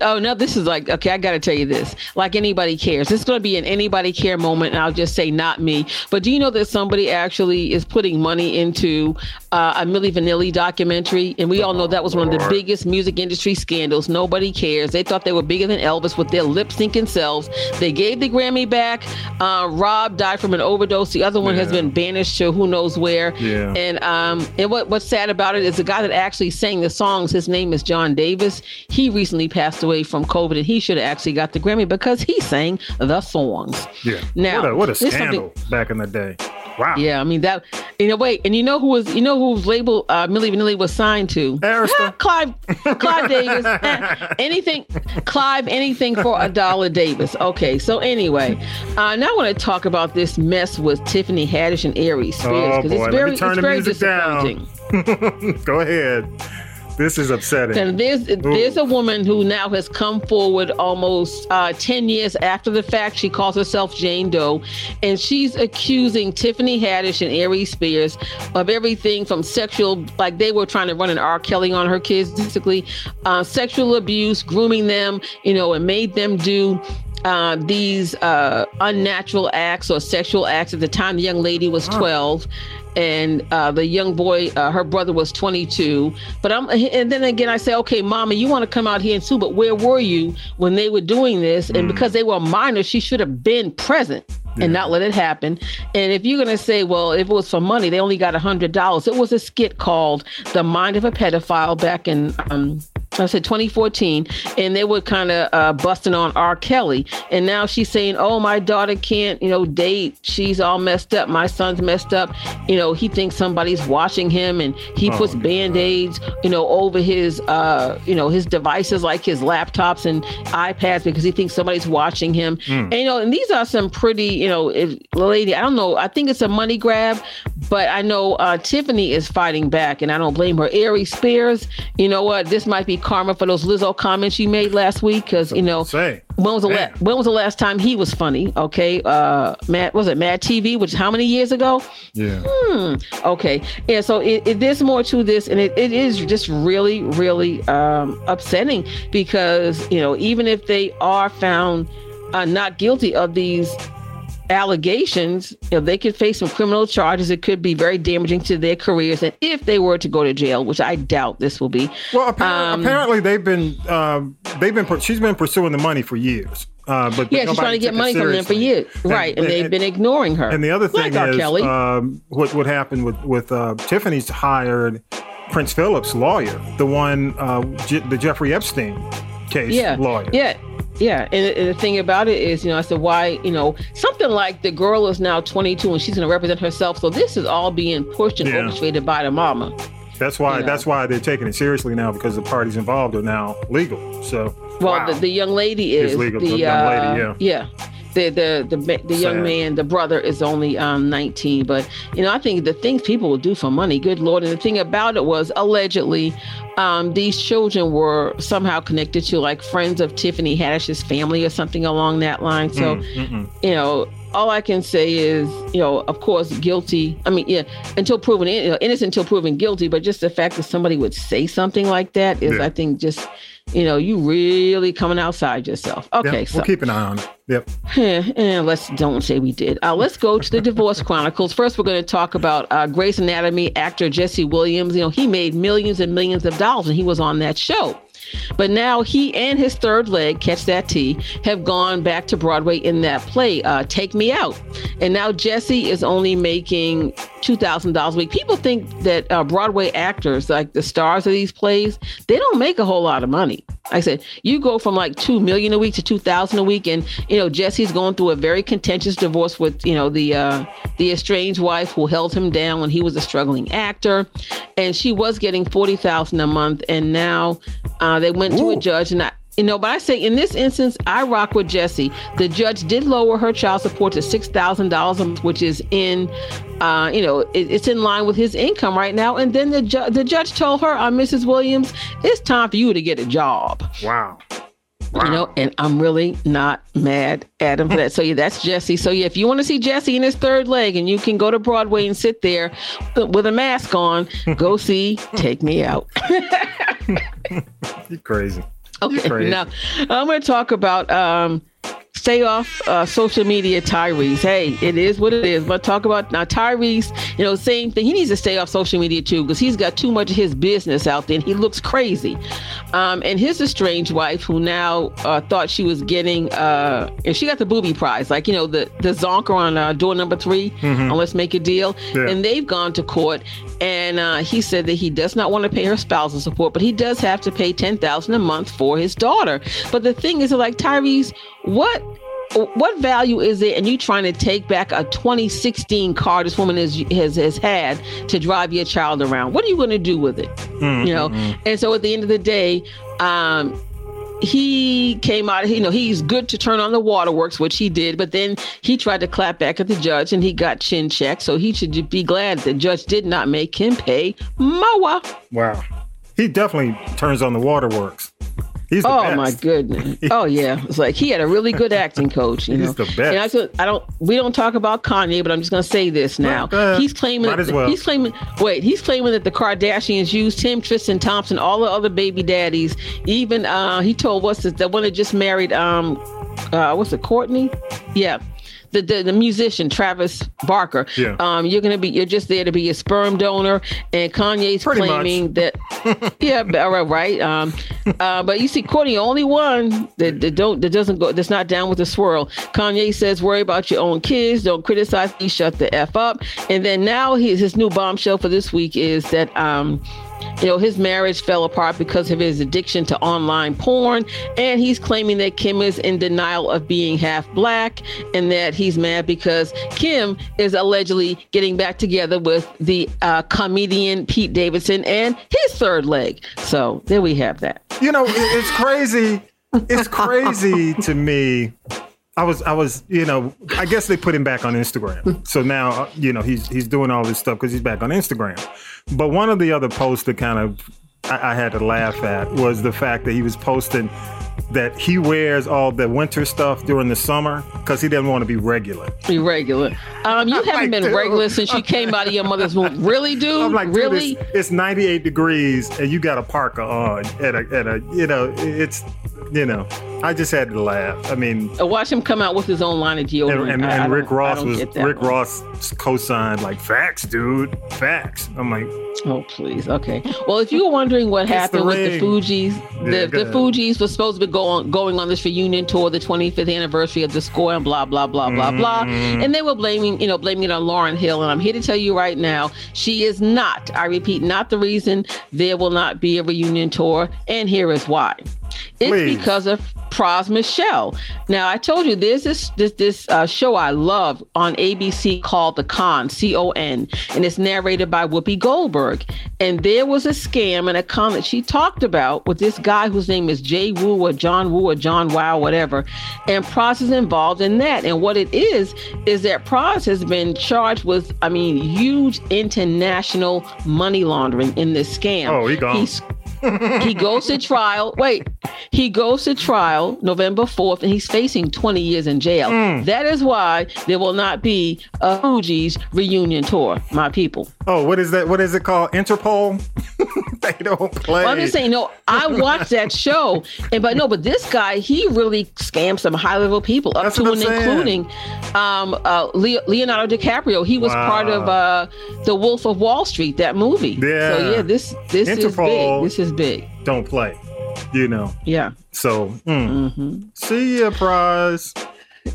oh no, this is like okay. I got to tell you this. Like anybody cares. Going to be an anybody care moment, and I'll just say not me. But do you know that somebody actually is putting money into uh, a Milli Vanilli documentary? And we all know that was one of the biggest music industry scandals. Nobody cares. They thought they were bigger than Elvis with their lip syncing selves. They gave the Grammy back. Uh, Rob died from an overdose. The other one has been banished to who knows where. Yeah. And um, and what what's sad about it is the guy that actually sang the songs. His name is John Davis. He recently passed away from COVID, and he should have actually got the Grammy because he sang the songs. Yeah. Now, what a, what a scandal back in the day. Wow. Yeah, I mean that. In a way, and you know who was, you know whose label uh, Milli Vanilli was signed to? Arista. (laughs) Clive, Clive Davis. (laughs) Anything, Clive, anything for a dollar Davis. Okay, so anyway, uh, now I want to talk about this mess with Tiffany Haddish and Aries Spears Oh because boy, it's very, let me turn it's the very music disappointing. down. (laughs) Go ahead. This is upsetting. And there's there's a woman who now has come forward almost uh, ten years after the fact. She calls herself Jane Doe, and she's accusing Tiffany Haddish and Ari Spears of everything from sexual, like they were trying to run an R. Kelly on her kids, basically, uh, sexual abuse, grooming them, you know, and made them do uh, these uh, unnatural acts or sexual acts at the time the young lady was 12 and uh, the young boy uh, her brother was 22 but i'm and then again i say okay mama you want to come out here and sue but where were you when they were doing this? And because they were minors she should have been present and not let it happen. And if you're going to say, well, if it was for money, they only got a hundred dollars. It was a skit called "The Mind of a Pedophile" back in um, I said 2014, and they were kind of uh, busting on R. Kelly. And now she's saying, "Oh, my daughter can't, you know, date. She's all messed up. My son's messed up. You know, he thinks somebody's watching him, and he Oh, puts band-aids, you know, over his, uh, you know, his devices like his laptops and iPads because he thinks somebody's watching him. Mm. And you know, and these are some pretty, you know, if, lady. I don't know. I think it's a money grab, but I know uh, Tiffany is fighting back, and I don't blame her. Aries Spears, you know what? This might be karma for those Lizzo comments you made last week, because you know, Say. when was the la- when was the last time he was funny? Okay, uh, Matt was it Mad TV, which how many years ago? Yeah. Hmm. Okay. Yeah. So it, it there's more to this, and it, it is just really, really um, upsetting because you know even if they are found uh, not guilty of these allegations, you know, they could face some criminal charges. It could be very damaging to their careers, and if they were to go to jail, which I doubt this will be. Well, apparently, Um, apparently they've been um, they've been she's been pursuing the money for years. Uh, but Yeah, she's trying to get money from them for years, right? And, they've been ignoring her. And the other thing like is, um, what what happened with with uh, Tiffany's hired Prince Philip's lawyer, the one uh, J- the Jeffrey Epstein case yeah, lawyer. Yeah. Yeah, and, and the thing about it is, you know, I said, why, you know, something like the girl is now 22 and she's going to represent herself. So this is all being pushed and Yeah. orchestrated by the mama. That's why You know. that's why they're taking it seriously now because the parties involved are now legal. So Well, the, the young lady Is is legal, the the young uh, lady, yeah. The the the the young man, the brother is only um 19, but you know I think the things people will do for money, good lord. And the thing about it was allegedly, um these children were somehow connected to like friends of Tiffany Haddish's family or something along that line. So Mm, you know, all I can say is, you know, of course, guilty. I mean, yeah, until proven you know, innocent until proven guilty. But just the fact that somebody would say something like that is, Yeah. I think, just you know, you really coming outside yourself. Okay, Yep, so we'll keep an eye on it. Yep. Eh, eh, let's don't say we did. Uh, let's go to the Divorce (laughs) Chronicles. First, we're going to talk about uh, Grey's Anatomy actor Jesse Williams. You know, he made millions and millions of dollars, and he was on that show. But now he and his third leg, Catch That T, have gone back to Broadway in that play, uh, Take Me Out. And now Jesse is only making $2,000 a week. People think that uh, Broadway actors, like the stars of these plays, they don't make a whole lot of money. Like I said, you go from like 2 million a week to 2000 a week. And, you know, Jesse's going through a very contentious divorce with, you know, the, uh, the estranged wife who held him down when he was a struggling actor. And she was getting 40,000 a month. And now uh, they went to a judge and I, you know, but I say in this instance, I rock with Jesse. The judge did lower her child support to six thousand dollars which is in, uh, you know, it, it's in line with his income right now. And then the ju- the judge told her, uh, Mrs. Williams, it's time for you to get a job. Wow. You know, and I'm really not mad at him for that. So yeah, that's Jesse. So yeah, if you want to see Jesse in his third leg, and you can go to Broadway and sit there with a mask on, go (laughs) see Take Me Out. You're crazy. Okay, Crazy. now I'm going to talk about um, stay off uh, social media, Tyrese. Hey, it is what it is. But talk about now Tyrese. You know, same thing. He needs to stay off social media too because he's got too much of his business out there, and he looks crazy. Um, and his estranged wife, who now uh, thought she was getting, uh, and she got the booby prize, like you know the the zonker on uh, door number 3 Mhm. on Let's Make a Deal, Yeah. and they've gone to court. And uh, he said that he does not want to pay her spousal support, but he does have to pay ten thousand a month for his daughter. But the thing is, like Tyrese, what what value is it? And you trying to take back a 2016 car this woman is, has has had to drive your child around? What are you going to do with it? Mm, You know. And so at the end of the day, um, he came out, you know, he's good to turn on the waterworks, which he did, but then he tried to clap back at the judge and he got chin checked. So he should be glad the judge did not make him pay MOA. Wow. he definitely turns on the waterworks. He's the oh best. my goodness! (laughs) Oh yeah, it's like he had a really good acting coach. You He's know, the best. And I, I don't. We don't talk about Kanye, but I'm just gonna say this now. He's claiming. Might as well. He's claiming. Wait, he's claiming that the Kardashians used him, Tristan Thompson, all the other baby daddies. Even uh, he told what's this, the one that just married. Um, uh, what's it, Kourtney? Yeah. The, the, the musician Travis Barker. Yeah. Um, you're gonna be you're just there to be a sperm donor, and Kanye's Pretty much. claiming that (laughs) yeah, all right, right. Um, uh, but you see, Kourtney, only one that, that don't that doesn't go that's not down with the swirl. Kanye says, "Worry about your own kids. Don't criticize me. Shut the f up." And then now his his new bombshell for this week is that um, you know, his marriage fell apart because of his addiction to online porn, and he's claiming that Kim is in denial of being half black, and that he's mad because Kim is allegedly getting back together with the uh, comedian Pete Davidson and his third leg. So there we have that. You know, it's crazy. It's crazy to me. I was, I was, you know, I guess they put him back on Instagram. So now, you know, he's he's doing all this stuff because he's back on Instagram. But one of the other posts that kind of I, I had to laugh at was the fact that he was posting that he wears all the winter stuff during the summer because he doesn't want to be regular. Be regular. Um, you haven't been dude. regular since you came out of your mother's womb. (laughs) Really, dude? I'm like, dude, really? it's, it's 98 degrees and you got a parka on at a, at a, you know, it's, you know, I just had to laugh. I mean, Uh, Watch him come out with his own line of deodorant. and, and, and Rick Ross was Rick one. Ross co-signed like facts, dude, facts. I'm like, Oh please, okay. Well, if you were wondering what It's the happened with the. Fugees, Yeah, the. Fugees was supposed to be going going on this reunion tour, the 25th anniversary of the score, and blah blah blah blah blah, Mm. and they were blaming you know blaming it on Lauryn Hill, and I'm here to tell you right now, she is not. I repeat, not the reason there will not be a reunion tour, and here is why. It's Please. because of Pras Michel. Now I told you there's this this this uh, show I love on ABC called The Con, C O N, and it's narrated by Whoopi Goldberg. And there was a scam and a con that she talked about with this guy whose name is Jay Wu or John Wu or John Wow, whatever. And Pras is involved in that. And what it is is that Pras has been charged with, I mean, huge international money laundering in this scam. Oh, he gone. He's he goes to trial. Wait, he goes to trial November 4th and he's facing 20 years in jail. Hmm. That is why there will not be a Fugees reunion tour, my people. oh, what is that? What is it called? Interpol? (laughs) they don't play. Well, I'm just saying, no, I watched that show, and but no, but this guy, he really scammed some high level people up That's to and saying. including um, uh, Leo, Leonardo DiCaprio. He was part of uh, the Wolf of Wall Street, that movie. Yeah. So yeah, this this is big. This is big. don't play. You know. Yeah. So, mm. Mm-hmm. see ya, prize.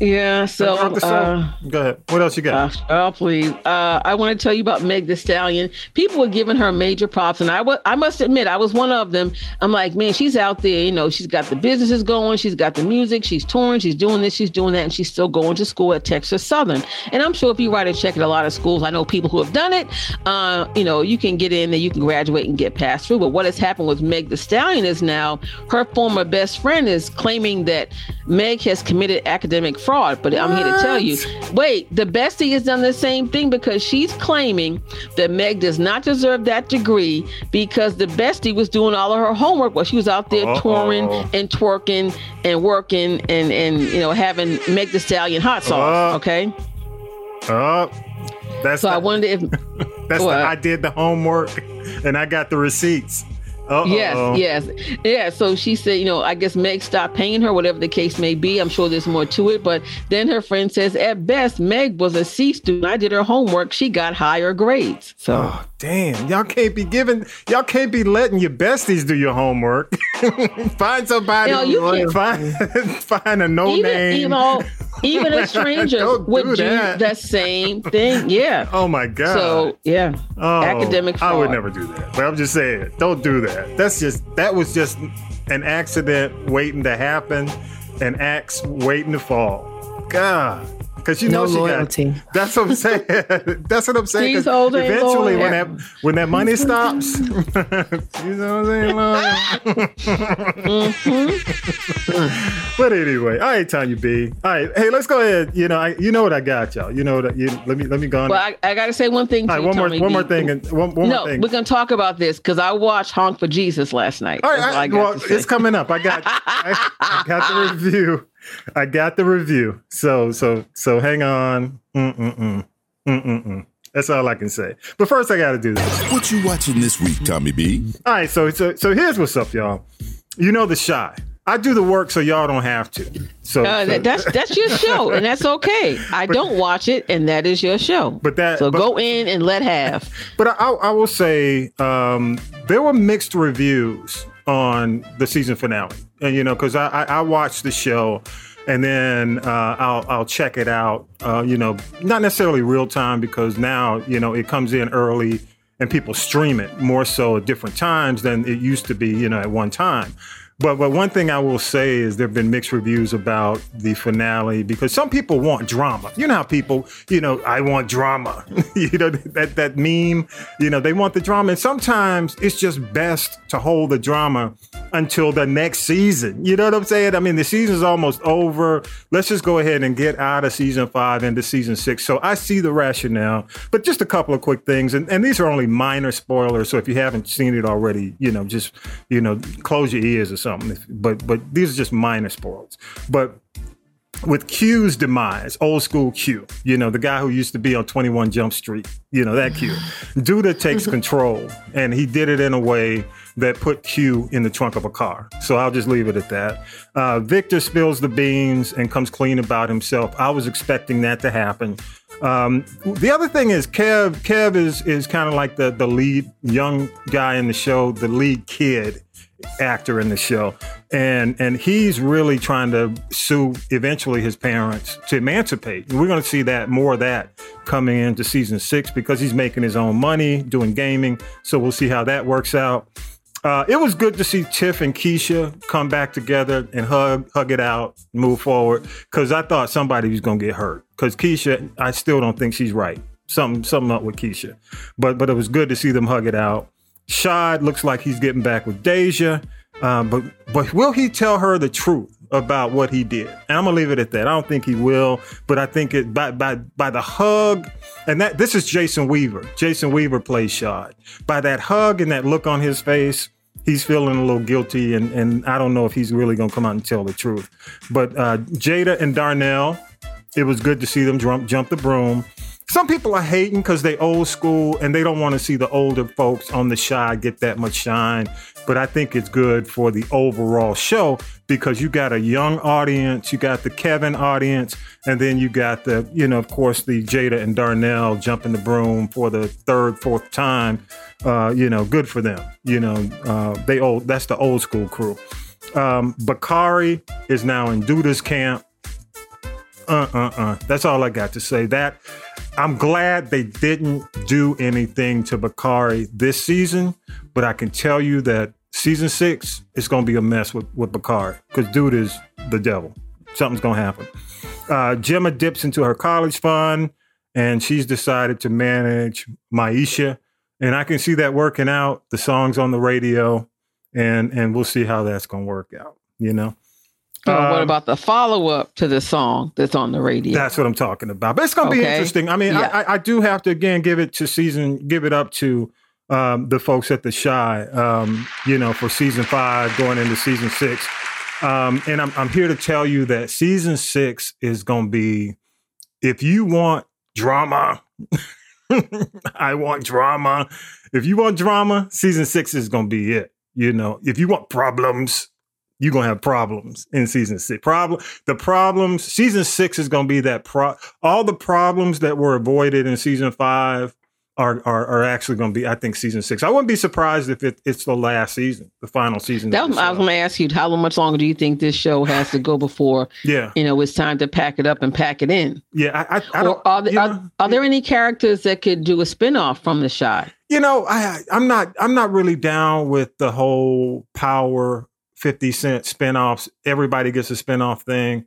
Yeah. So. Interrupt the show. Uh, Go ahead. What else you got? Uh, oh, please. Uh, I want to tell you about Meg the Stallion. People were giving her major props, and I must admit, I was one of them. I'm like, man, she's out there. You know, she's got the businesses going, she's got the music, she's touring, she's doing this, she's doing that, and she's still going to school at Texas Southern. And I'm sure if you write a check at a lot of schools, I know people who have done it. Uh, you know, you can get in there, you can graduate and get passed through. But what has happened with Meg the Stallion is now her former best friend is claiming that Meg has committed academic fraud. But I'm here to tell you, wait, the bestie has done the same thing because she's claiming that Meg does not deserve that degree because the bestie was doing all of her homework while she was out there touring Uh-oh. and twerking and working and and you know having Meg the Stallion hot sauce. Uh, okay, Oh, that's so (laughs) the, I wondered if that's what? the, I did the homework and I got the receipts. Uh-oh. Yes, yes. Yeah. So she said, you know, I guess Meg stopped paying her, whatever the case may be. I'm sure there's more to it. But then her friend says, at best, Meg was a C student. I did her homework. She got higher grades. So Oh, damn. Y'all can't be giving, y'all can't be letting your besties do your homework. (laughs) find somebody, You know, you can't- find, (laughs) find a no even, name. you know, even a (laughs) stranger would do do that. that. same thing. Yeah. (laughs) oh my God. So yeah, Oh, academic I would never do that. But I'm just saying, don't do that. That's just that was just an accident waiting to happen, an axe waiting to fall. God. Because you No know she loyalty. got. That's what I'm saying. (laughs) that's what I'm saying. 'cause She's old eventually, when that when that money stops, (laughs) you know what I'm saying? Mm-hmm. (laughs) but anyway, all right, Tanya B. All right, hey, let's go ahead. You know, I, you know what I got, y'all. You know that. You, let me let me go on. Well, I, I got to say one thing. all to right, one more Tommy one B. more thing and one, one no, more thing. we're gonna talk about this because I watched Honk for Jesus last night. All right, all I- I well, it's coming up. I got I, I got the review. I got the review. So so so hang on. Mm-mm-mm. Mm-mm-mm. That's all I can say. But first, I got to do this. What you watching this week, Tommy B? All right, so so so here's what's up, y'all. You know the Chi. I do the work so y'all don't have to. So, Uh, so- that's that's your show, and that's (laughs) okay. I don't watch it, and that is your show. But that so but- go in and let have. (laughs) But I, I will say um, there were mixed reviews on the season finale, and you know, because I, I, I watched the show, and then uh, I'll I'll check it out. Uh, you know, not necessarily real time because now you know it comes in early, and people stream it more so at different times than it used to be. You know, at one time. But but one thing I will say is there have been mixed reviews about the finale because some people want drama. You know how people, you know, I want drama. (laughs) you know that that meme. You know they want the drama, and sometimes it's just best to hold the drama until the next season. You know what I'm saying? I mean, the season's almost over. Let's just go ahead and get out of season five into season six. So I see the rationale, but just a couple of quick things, and, and these are only minor spoilers. So if you haven't seen it already, you know, just you know, close your ears or something. But but these are just minor spoilers. But with Q's demise, old school Q, you know, the guy who used to be on 21 Jump Street, you know, that Q. (laughs) Douda takes control, and he did it in a way that put Q in the trunk of a car. So I'll just leave it at that. Uh, Victor spills the beans and comes clean about himself. I was expecting that to happen. Um, the other thing is Kev. Kev is is kind of like the the lead young guy in the show, the lead kid actor in the show and and he's really trying to sue eventually his parents to emancipate and we're going to see that more of that coming into season six because he's making his own money doing gaming so we'll see how that works out uh, it was good to see Tiff and Keisha come back together and hug, hug it out, move forward. Because I thought somebody was gonna get hurt. Because Keisha, I still don't think she's right. Something, something up with Keisha. But, but it was good to see them hug it out. Shad looks like he's getting back with Deja. Um, but, but will he tell her the truth about what he did? And I'm gonna leave it at that. I don't think he will. But I think it by by by the hug, and that this is Jason Weaver. Jason Weaver plays Shad. By that hug and that look on his face, he's feeling a little guilty, and and I don't know if he's really gonna come out and tell the truth. But uh, Jada and Darnell, it was good to see them jump jump the broom. Some people are hating because they old school and they don't want to see the older folks on the Chi get that much shine. But I think it's good for the overall show because you got a young audience, you got the Kevin audience, and then you got the, you know, of course, the Jada and Darnell jumping the broom for the third, fourth time. Uh, you know, good for them. You know, uh, they old. That's the old school crew. Um, Bakari is now in Douda's camp. Uh uh uh. That's all I got to say. That I'm glad they didn't do anything to Bakari this season, but I can tell you that season six is going to be a mess with, with Bakari because dude is the devil. Something's going to happen. Uh, Gemma dips into her college fund and she's decided to manage Maisha. And I can see that working out. The song's on the radio and, and we'll see how that's going to work out, you know? What Um, about the follow up to the song that's on the radio? That's what I'm talking about. But it's going to be interesting. I mean, Yeah. I, I, I do have to again give it to season, give it up to um, the folks at the Chi. Um, you know, for season five going into season six, um, and I'm I'm here to tell you that season six is going to be. If you want drama, (laughs) I want drama. If you want drama, season six is going to be it. You know, if you want problems, you're gonna have problems in season six. Problem the problems, season six is gonna be that pro all the problems that were avoided in season five are are, are actually gonna be, I think, season six. I wouldn't be surprised if it, it's the last season, the final season. That was, I was going to ask you, how much longer do you think this show has to go before Yeah. you know it's time to pack it up and pack it in? Yeah, I, I, I or are, there, are, are there any characters that could do a spinoff from the Chi? You know, I I'm not I'm not really down with the whole power 50 cent spinoffs. Everybody gets a spinoff thing.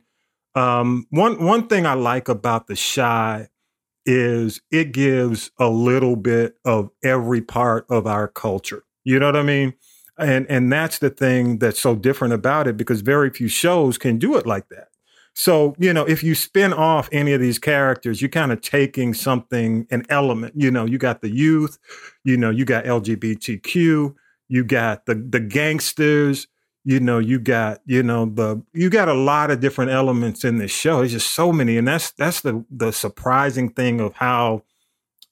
Um, one one thing I like about The Chi is it gives a little bit of every part of our culture. You know what I mean? And and that's the thing that's so different about it because very few shows can do it like that. So, you know, if you spin off any of these characters, you're kind of taking something, an element. You know, you got the youth, you know, you got LGBTQ, you got the the gangsters, you know, you got, you know, the you got a lot of different elements in this show. There's just so many. And that's that's the the surprising thing of how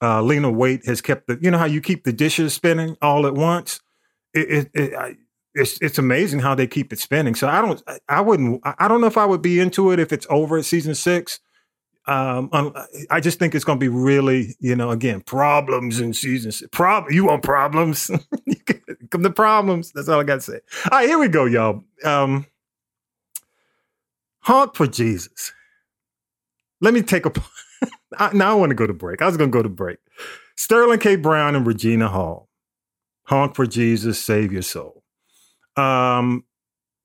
uh Lena Waithe has kept the, you know how you keep the dishes spinning all at once? It, it, it I, it's it's amazing how they keep it spinning. So I don't I wouldn't I don't know if I would be into it if it's over at season six. Um, I just think it's going to be really, you know, again, problems in season six. Prob- you want problems? (laughs) Come the problems. That's all I got to say. All right, here we go, y'all. Um, honk for Jesus. Let me take a. (laughs) I, now I want to go to break. I was going to go to break. Sterling K. Brown and Regina Hall. Honk for Jesus, save your soul. Um,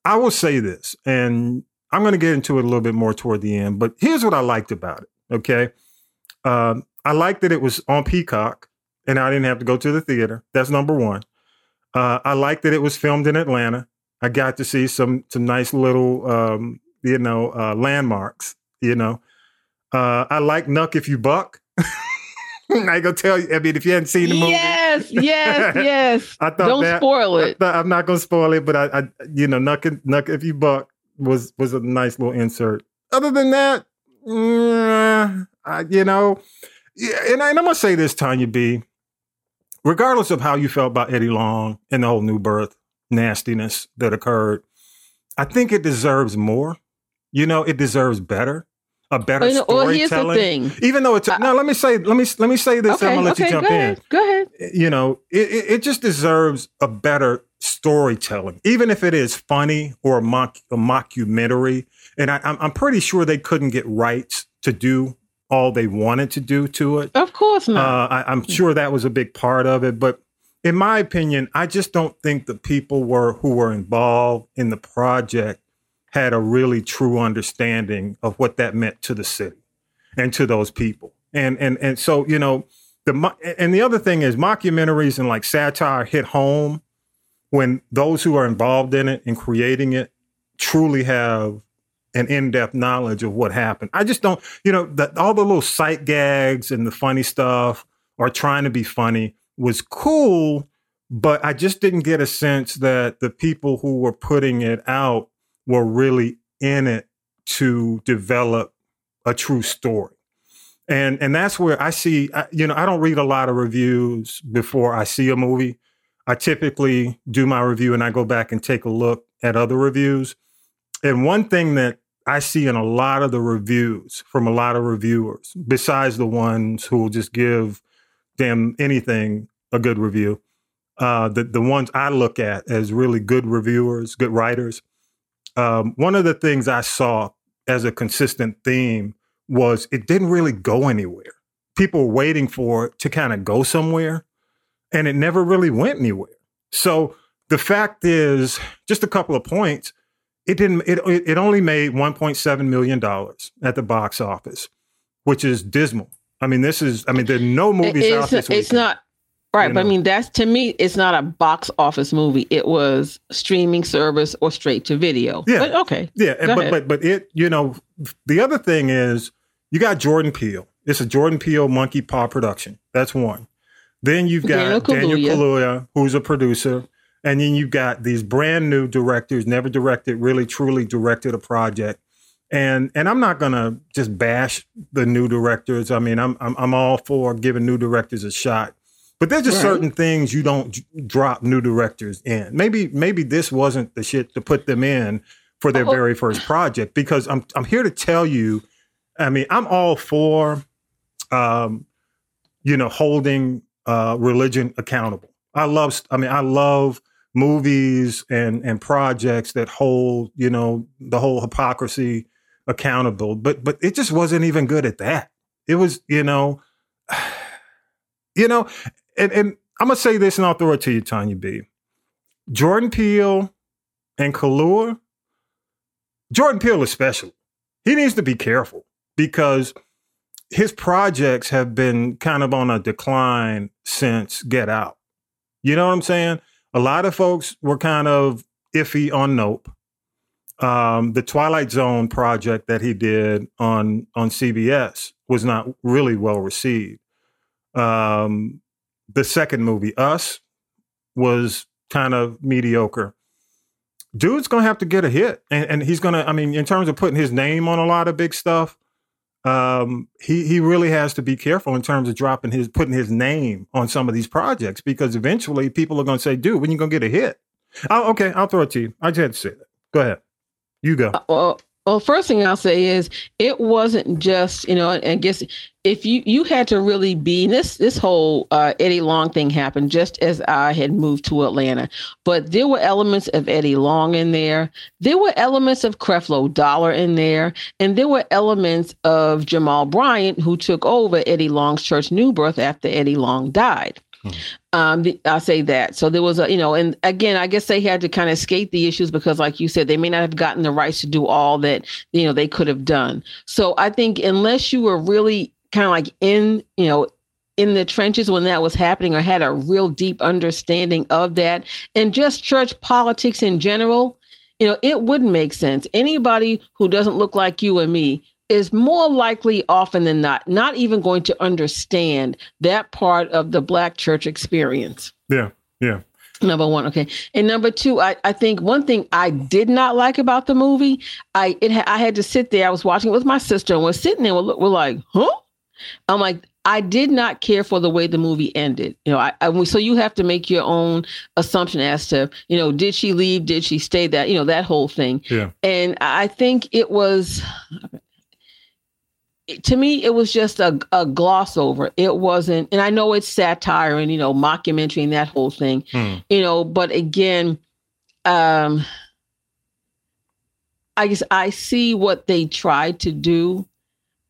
I will say this, and I'm going to get into it a little bit more toward the end, but here's what I liked about it. Okay. Um, I liked that it was on Peacock and I didn't have to go to the theater. That's number one. Uh, I liked that it was filmed in Atlanta. I got to see some some nice little um, you know uh, landmarks. You know, uh, I like Knuck if you buck. (laughs) I go tell you. I mean, if you hadn't seen the movie, yes, yes, (laughs) yes. I thought don't that, spoil it. I am not going to spoil it, but I, I, you know, Knuck, Knuck if you buck was was a nice little insert. Other than that, you know, and, I, and I'm gonna say this, Tanya B. Regardless of how you felt about Eddie Long and the whole new birth nastiness that occurred, I think it deserves more. You know, it deserves better a better well, storytelling. Well, here's the thing. Even though it's uh, no, let me say, let me let me say this. Okay, I'm gonna let okay, you jump go in. ahead, Go ahead. You know, it, it, it just deserves a better storytelling, even if it is funny or a, mock, a mockumentary. And I, I'm, I'm pretty sure they couldn't get rights to do all they wanted to do to it. Of course not. Uh, I, I'm sure that was a big part of it, but in my opinion, I just don't think the people were who were involved in the project had a really true understanding of what that meant to the city and to those people. And and and so you know the and the other thing is mockumentaries and like satire hit home when those who are involved in it and creating it truly have an in-depth knowledge of what happened. I just don't, you know, the, all the little sight gags and the funny stuff or trying to be funny was cool, but I just didn't get a sense that the people who were putting it out were really in it to develop a true story. And and that's where I see, you know, I don't read a lot of reviews before I see a movie. I typically do my review and I go back and take a look at other reviews. And one thing that I see in a lot of the reviews from a lot of reviewers, besides the ones who will just give them anything a good review, uh, the, the ones I look at as really good reviewers, good writers, um, one of the things I saw as a consistent theme was it didn't really go anywhere. People were waiting for it to kind of go somewhere and it never really went anywhere. So the fact is, just a couple of points. It didn't. It it only made 1.7 million dollars at the box office, which is dismal. I mean, this is. I mean, there are no movies it's, out this weekend. It's not right, you but I mean, that's to me, it's not a box office movie. It was streaming service or straight to video. Yeah. But okay. Yeah, Go but but but it. You know, the other thing is you got Jordan Peele. It's a Jordan Peele Monkey Paw production. That's one. Then you've got Daniel Daniel Kaluuya. Kaluuya, who's a producer. And then you've got these brand new directors, never directed, really truly directed a project. And and I'm not gonna just bash the new directors. I mean, I'm I'm, I'm all for giving new directors a shot. But there's just Right. certain things you don't drop new directors in. Maybe maybe this wasn't the shit to put them in for their Oh. very first project because I'm I'm here to tell you. I mean, I'm all for, um, you know, holding uh, religion accountable. I love. I mean, I love movies and and projects that hold you know the whole hypocrisy accountable. But but it just wasn't even good at that. It was you know, (sighs) you know, and and I'm gonna say this and I'll throw it to you, Tanya B. Jordan Peele and Kaluuya. Jordan Peele especially. he needs to be careful because his projects have been kind of on a decline since Get Out. You know what I'm saying? A lot of folks were kind of iffy on Nope. Um, the Twilight Zone project that he did on on CBS was not really well received. Um, the second movie, Us, was kind of mediocre. Dude's gonna have to get a hit, and, and he's gonna. I mean, in terms of putting his name on a lot of big stuff, um, he he really has to be careful in terms of dropping his putting his name on some of these projects because eventually people are going to say, "Dude, when you going to get a hit?" Oh, okay, I'll throw it to you. I just had to say that. Go ahead. You go. Uh, well, well, first thing I'll say is it wasn't just you know. I guess if you you had to really be this this whole uh, Eddie Long thing happened just as I had moved to Atlanta, but there were elements of Eddie Long in there. There were elements of Creflo Dollar in there, and there were elements of Jamal Bryant who took over Eddie Long's church New Birth after Eddie Long died. Um, I'll say that. So there was a, you know, and again, I guess they had to kind of skate the issues because, like you said, they may not have gotten the rights to do all that, you know, they could have done. So I think unless you were really kind of like in, you know, in the trenches when that was happening or had a real deep understanding of that and just church politics in general, you know, it wouldn't make sense. Anybody who doesn't look like you and me is more likely often than not not even going to understand that part of the black church experience yeah yeah number one okay and number two i, I think one thing i did not like about the movie i it ha- i had to sit there i was watching it with my sister and we're sitting there we're, we're like huh i'm like I did not care for the way the movie ended. You know, I, I, so you have to make your own assumption as to, you know, did she leave? Did she stay? That you know, that whole thing. Yeah. And I think it was to me, it was just a, a gloss over. It wasn't, and I know it's satire and you know mockumentary and that whole thing, Hmm. you know. But again, um, I guess I see what they tried to do.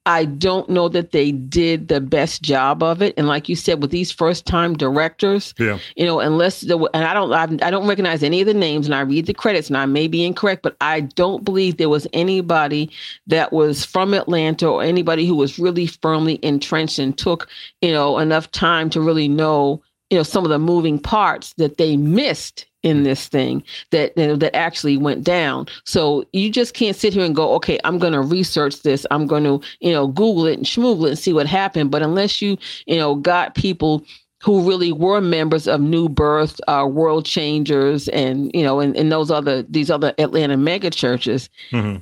I don't know that they did the best job of it. And like you said, with these first time directors, Yeah. you know, unless the and I don't I've, I don't recognize any of the names, and I read the credits, and I may be incorrect, but I don't believe there was anybody that was from Atlanta or anybody who was really firmly entrenched and took you know enough time to really know you know some of the moving parts that they missed in this thing that you know, that actually went down. So you just can't sit here and go, okay, I'm going to research this. I'm going to you know Google it and schmoogle it and see what happened. But unless you you know got people who really were members of New Birth, uh, World Changers, and you know, and, and those other these other Atlanta mega churches,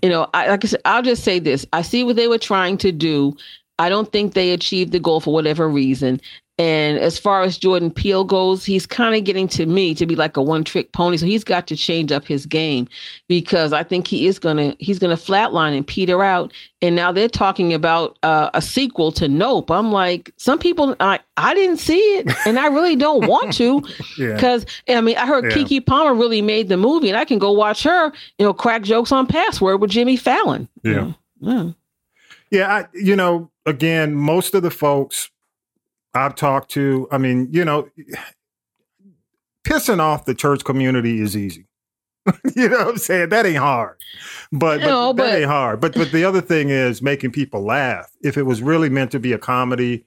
you know, I, like I said, I'll just say this: I see what they were trying to do. I don't think they achieved the goal for whatever reason. And as far as Jordan Peele goes, he's kind of getting to me to be like a one trick pony. So he's got to change up his game because I think he is gonna he's gonna flatline and peter out. And now they're talking about uh, a sequel to Nope. I'm like, some people I I didn't see it, and I really don't want to (laughs) Yeah. because I mean I heard Yeah. Keke Palmer really made the movie, and I can go watch her, you know, crack jokes on Password with Jimmy Fallon. Yeah. Yeah. Yeah, I, you know, again, most of the folks I've talked to, I mean, you know, pissing off the church community is easy. (laughs) you know what I'm saying? That ain't hard. But, but No, that ain't hard. But but the other thing is making people laugh. If it was really meant to be a comedy,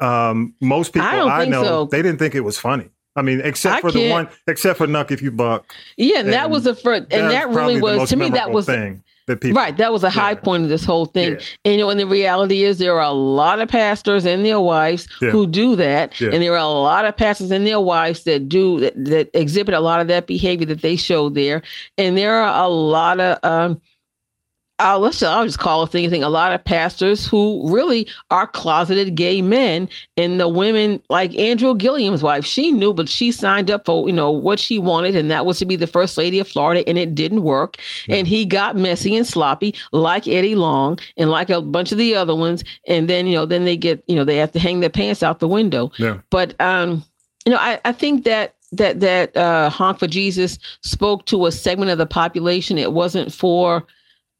um, most people I I, know so. they didn't think it was funny. I mean, except I for the one, except for Knuck if you buck. Yeah, and, that was the first, and that's that really the was to me. That was thing that people right. That was a high point of this whole thing. Yeah. And you know, and the reality is there are a lot of pastors and their wives Yeah. who do that, and there are a lot of pastors and their wives that do that, that exhibit a lot of that behavior that they show there, and there are a lot of um. I'll, let's, I'll just call it thing, thing. A lot of pastors who really are closeted gay men, and the women, like Andrew Gillum's wife, she knew, but she signed up for you know what she wanted, and that was to be the first lady of Florida, and it didn't work. And he got messy and sloppy, like Eddie Long, and like a bunch of the other ones. And then you know, then they get you know they have to hang their pants out the window. Yeah. But um, you know, I, I think that that that uh, honk for Jesus spoke to a segment of the population. It wasn't for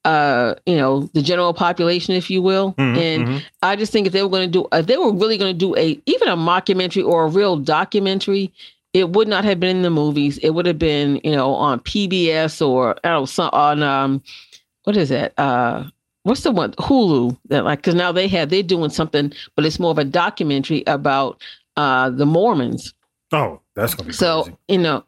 uh you know the general population if you will Mhm, and mhm. i just think if they were going to do if they were really going to do a even a mockumentary or a real documentary it would not have been in the movies it would have been you know on pbs or i don't know some on um what is it uh what's the one Hulu that like because now they have they're doing something, but it's more of a documentary about uh the Mormons. Oh, that's gonna be so crazy. you know.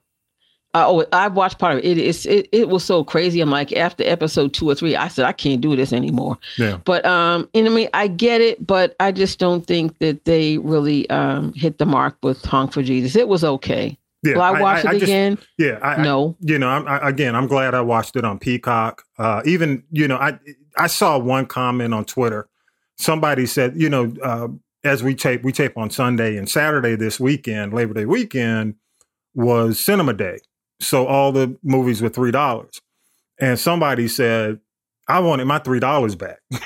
Uh, oh, I watched part of it. It, it's, it. it was so crazy. I'm like, after episode two or three, I said I can't do this anymore. Yeah. But um, know, I mean, I get it, but I just don't think that they really um hit the mark with "Honk for Jesus." It was okay. Yeah, Will I watch it just- again? yeah, I, No. I, you know, I'm, I, again, I'm glad I watched it on Peacock. Uh, even, you know, I I saw one comment on Twitter. Somebody said, you know, uh, as we tape, we tape on Sunday and Saturday this weekend, Labor Day weekend was Cinema Day, so all the movies were three dollars. And somebody said, I wanted my three dollars back. (laughs)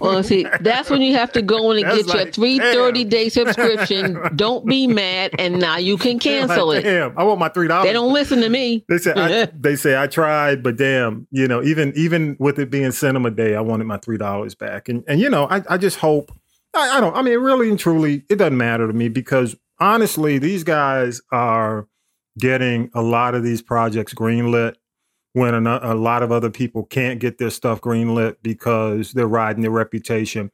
Well, see, that's when you have to go in and That's get your like, three thirty day subscription. (laughs) don't be mad, and now you can (laughs) cancel Like, it. Damn, I want my three dollars. They don't listen to me. They say I, they say I tried, but damn, you know, even even with it being cinema day, I wanted my three dollars back. And and you know, I, I just hope I, I don't I mean really and truly it doesn't matter to me because honestly, these guys are getting a lot of these projects greenlit when a, a lot of other people can't get their stuff greenlit because they're riding their reputation.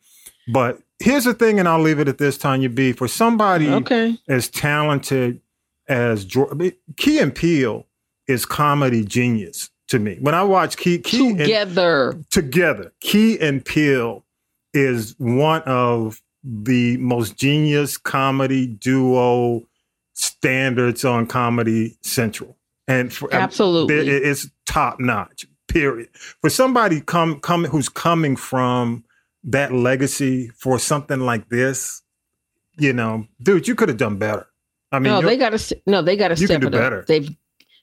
But here's the thing, and I'll leave it at this, Tanya B. For somebody Okay. as talented as Jor- I mean, Key and Peele is comedy genius to me. When I watch Key, Key and- Together. together, Key and Peele is one of the most genius comedy duo standards on Comedy Central, and for, um, Absolutely. it- it's top notch. Period. For somebody come come who's coming from that legacy for something like this, you know, dude, you could have done better. I mean, no, they got to. No, they got to step do it up. better. They've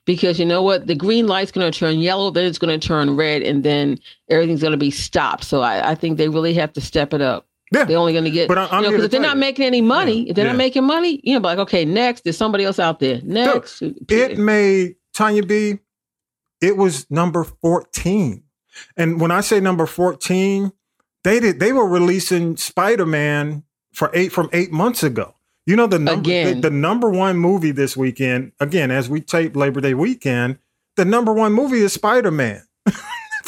because you know what, the green light's going to turn yellow, then it's going to turn red, and then everything's going to be stopped. So I, I think they really have to step it up. Yeah. They're only going to get, But I- I'm you know, if they're not making any money, if they're Yeah. not making money, you know, like okay, next there's somebody else out there. Next, it made Tanya B. It was number fourteen, and when I say number fourteen, they did they were releasing Spider Man for eight from eight months ago. You know the number the, the number one movie this weekend. Again, as we tape Labor Day weekend, the number one movie is Spider Man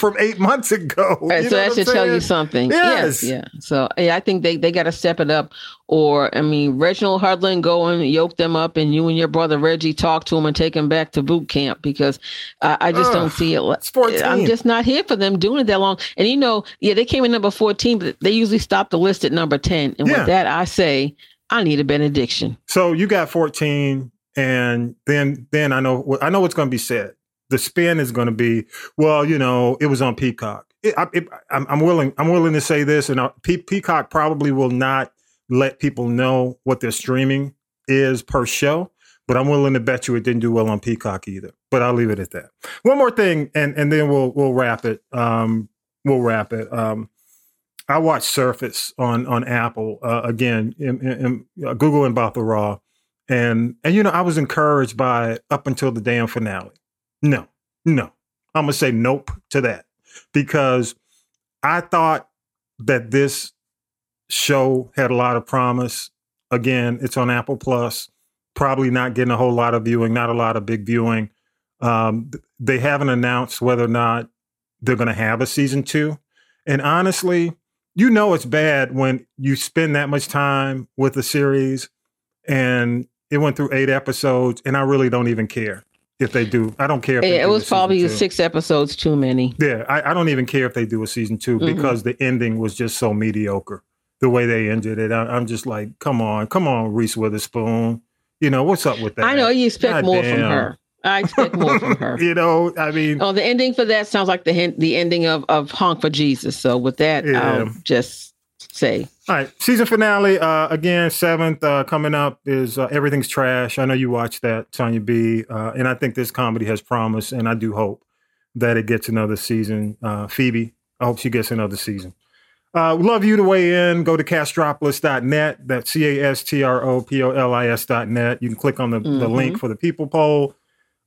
from eight months ago. Right, so that should tell you something. Yes. yeah. So yeah, I think they, they got to step it up. Or I mean, Reginald Hudlin go and yoke them up, and you and your brother Reggie talk to him and take him back to boot camp because uh, I just don't see it. it's 14. I'm just not here for them doing it that long. And you know, yeah, they came in number fourteen, but they usually stop the list at number ten. And Yeah. with that, I say I need a benediction. So you got 14, and then then I know I know what's going to be said. The spin is going to be, well, you know, it was on Peacock. It, I, I'm willing. I'm willing to say this, and Pe- Peacock probably will not let people know what their streaming is per show. But I'm willing to bet you it didn't do well on Peacock either. But I'll leave it at that. One more thing, and and then we'll we'll wrap it. Um, we'll wrap it. Um, I watched Surface on on Apple uh, again, in, in, in, uh, Gugu Mbatha-Raw, and and you know I was encouraged by it up until the damn finale. No, no, I'm gonna say nope to that because I thought that this show had a lot of promise. Again, it's on Apple Plus. Probably not getting a whole lot of viewing, not a lot of big viewing. Um, they haven't announced whether or not they're going to have a season two. And honestly, you know it's bad when you spend that much time with a series and it went through eight episodes, and I really don't even care if they do. I don't care if they It was probably six episodes too many. Yeah, I, I don't even care if they do a season 2 Mhm. because the ending was just so mediocre. The way they ended it, I, I'm just like, come on, come on, Reese Witherspoon. You know what's up with that? I know you expect God more from her. I expect more from her. (laughs) You know, I mean, Oh, the ending for that sounds like the the ending of of Honk for Jesus. So with that, Yeah. I'll just say All right, season finale uh, again. Seventh uh, coming up is uh, everything's trash. I know you watched that, Tanya B, uh, and I think this comedy has promise, and I do hope that it gets another season. Uh, Phoebe, I hope she gets another season. Uh, love you to weigh in. Go to castropolis.net. That's C A S T R O P O L I S.net. You can click on the, the Mhm. link for the people poll.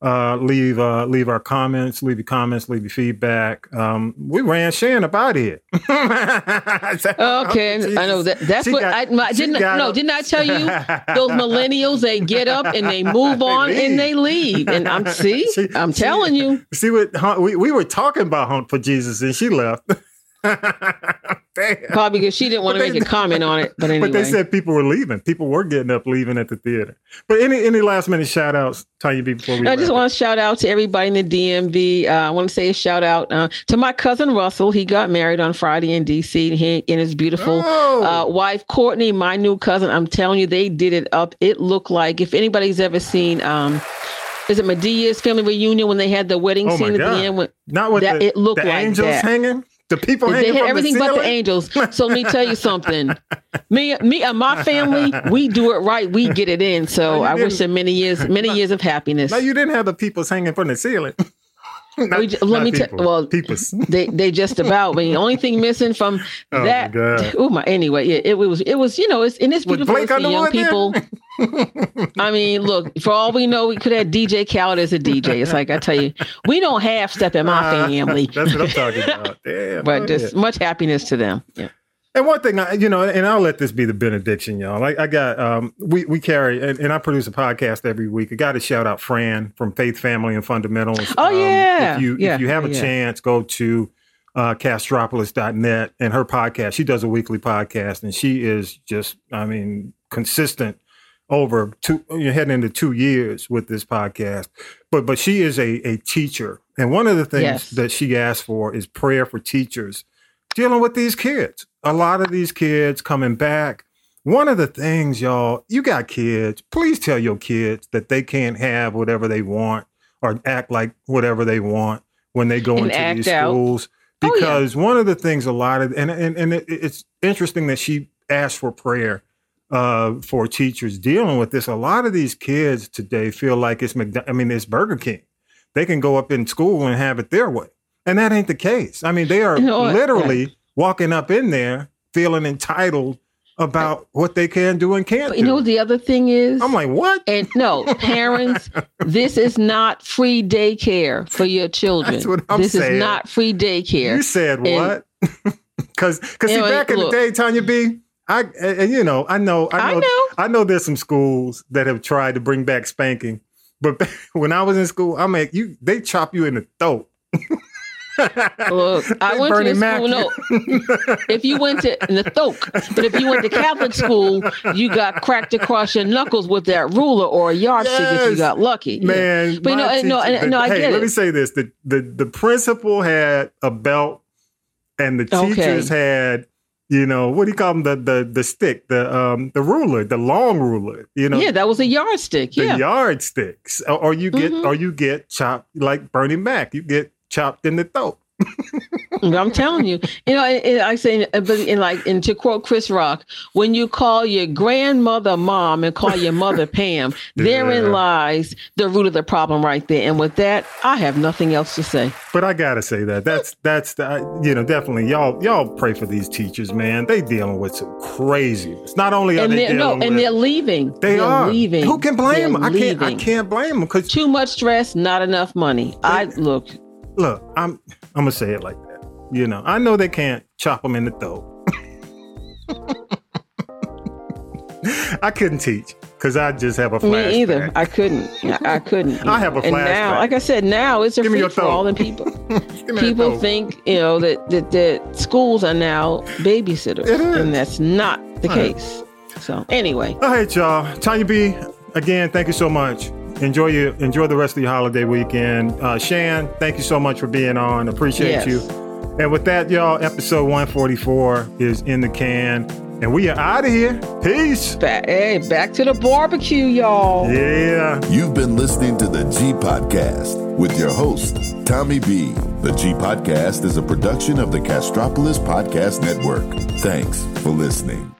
Uh, leave uh, leave our comments, leave your comments, leave your feedback. Um, we ran Shan up out of here. (laughs) okay. I know that. That's She what got- I, my, didn't. No, up. didn't I tell you (laughs) those millennials? They get up and they (laughs) move on and they leave. And I'm see, I'm telling you. See what we we were talking about Honk for Jesus, and she left. (laughs) Probably because she didn't want to make a comment on it. But anyway. (laughs) But they said people were leaving. People were getting up, leaving at the theater. But any any last minute shout outs, Tanya B, before we I just want to shout out to everybody in the DMV. Uh, I want to say a shout out uh, to my cousin Russell. He got married on Friday in DC. And he and his beautiful Oh. uh, wife Courtney, my new cousin. I'm telling you, they did it up. It looked like if anybody's ever seen. Um, is it Madea's family reunion when they had the wedding Oh scene at God. the end? When, Not with that, the- it looked the like angels that. hanging? The people they had from the everything but the angels. So let me tell you something. (laughs) Me, me, and my family, we do it right. We get it in. So No, I wish them many years, many (laughs) years of happiness. No, you didn't have the peoples hanging from the ceiling. (laughs) (laughs) Not- We let me tell. Well, peoples. (laughs) they they just about. But the only thing missing from (laughs) Oh, my that. God. Oh my. Anyway, yeah, it was it was you know it's and it's beautiful to see young people. I mean, look. For all we know, we could have DJ Khaled as a DJ. It's like I tell you, we don't half step in my family. That's what I'm talking about. Damn, but oh, just yeah. much happiness to them. Yeah. And one thing, I, you know, and I'll let this be the benediction, y'all. Like I got, um, we we carry, and, and I produce a podcast every week. I got to shout out Fran from Faith, Family, and Fundamentals. Oh, Um, yeah. if you Yeah, if you have a yeah. chance, go to uh, castropolis.net and her podcast. She does a weekly podcast, and she is just, I mean, consistent over two, you're heading into two years with this podcast. But but she is a a teacher, and one of the things Yes. that she asked for is prayer for teachers dealing with these kids. A lot of these kids coming back. One of the things, y'all, you got kids. Please tell your kids that they can't have whatever they want or act like whatever they want when they go And into these out. schools. Oh, yeah. Because one of the things, a lot of, and and, and it, it's interesting that she asked for prayer uh, for teachers dealing with this. A lot of these kids today feel like it's McDo- I mean, it's Burger King. They can go up in school and have it their way. And that ain't the case. I mean, they are (laughs) know what? Walking up in there feeling entitled about what they can do and can't But do. you know the other thing is? I'm like, what? And no, (laughs) parents, this is not free daycare for your children. That's what I'm this saying. is not free daycare. You said what? (laughs) Because because Anyway, back in look. the day, Tanya B, I and, you know, I know, I I know, know. I know, there's some schools that have tried to bring back spanking, but (laughs) when I was in school, I mean, you they chop you in the throat. Look, I went to Bernie the Mac school. No, if you went to in the Thoke, but if you went to Catholic school, you got cracked across your knuckles with that ruler or a yardstick if you got lucky. Yeah. Man, but you know, and no, teacher- and, no, I hey, get let me say this: the the the principal had a belt, and the Okay. teachers had. You know what do you call them? The the the stick, the um the ruler, the long ruler. You know, yeah, that was a yardstick. the Yeah, yardsticks, or, or you get Mhm. or you get chopped like Bernie Mac. You get chopped in the throat. I'm telling you, you know, and, and I say, uh, but in like, and to quote Chris Rock, when you call your grandmother mom and call your mother Pam, (laughs) therein Yeah. lies the root of the problem right there. And with that, I have nothing else to say. But I gotta say that that's that's the, you know definitely y'all y'all pray for these teachers, man. They dealing with some craziness. Not only are And they they're no, and with, they're leaving. They They're are. leaving. Who can blame They're them? I can't. I can't blame them because Too much stress, not enough money. I look. Look, I'm I'm gonna say it like that. You know, I know they can't chop them in the throat. (laughs) I couldn't teach because I just have a flashback. Me either. I couldn't. I, couldn't. I have a And now, flashback. like I said, now it's a Give free for all, and people (laughs) Give me that people think you know that, that that schools are now babysitters, and that's not the Right. case. So anyway, All right, y'all. Tanya B, again, thank you so much. Enjoy your enjoy the rest of your holiday weekend. Uh, Shan, thank you so much for being on. Appreciate Yes. you. And with that, y'all, episode 144 is in the can. And we are out of here. Peace. back, hey, back to the barbecue, y'all. Yeah. You've been listening to the G Podcast with your host, Tommy B. The G Podcast is a production of the Castropolis Podcast Network. Thanks for listening.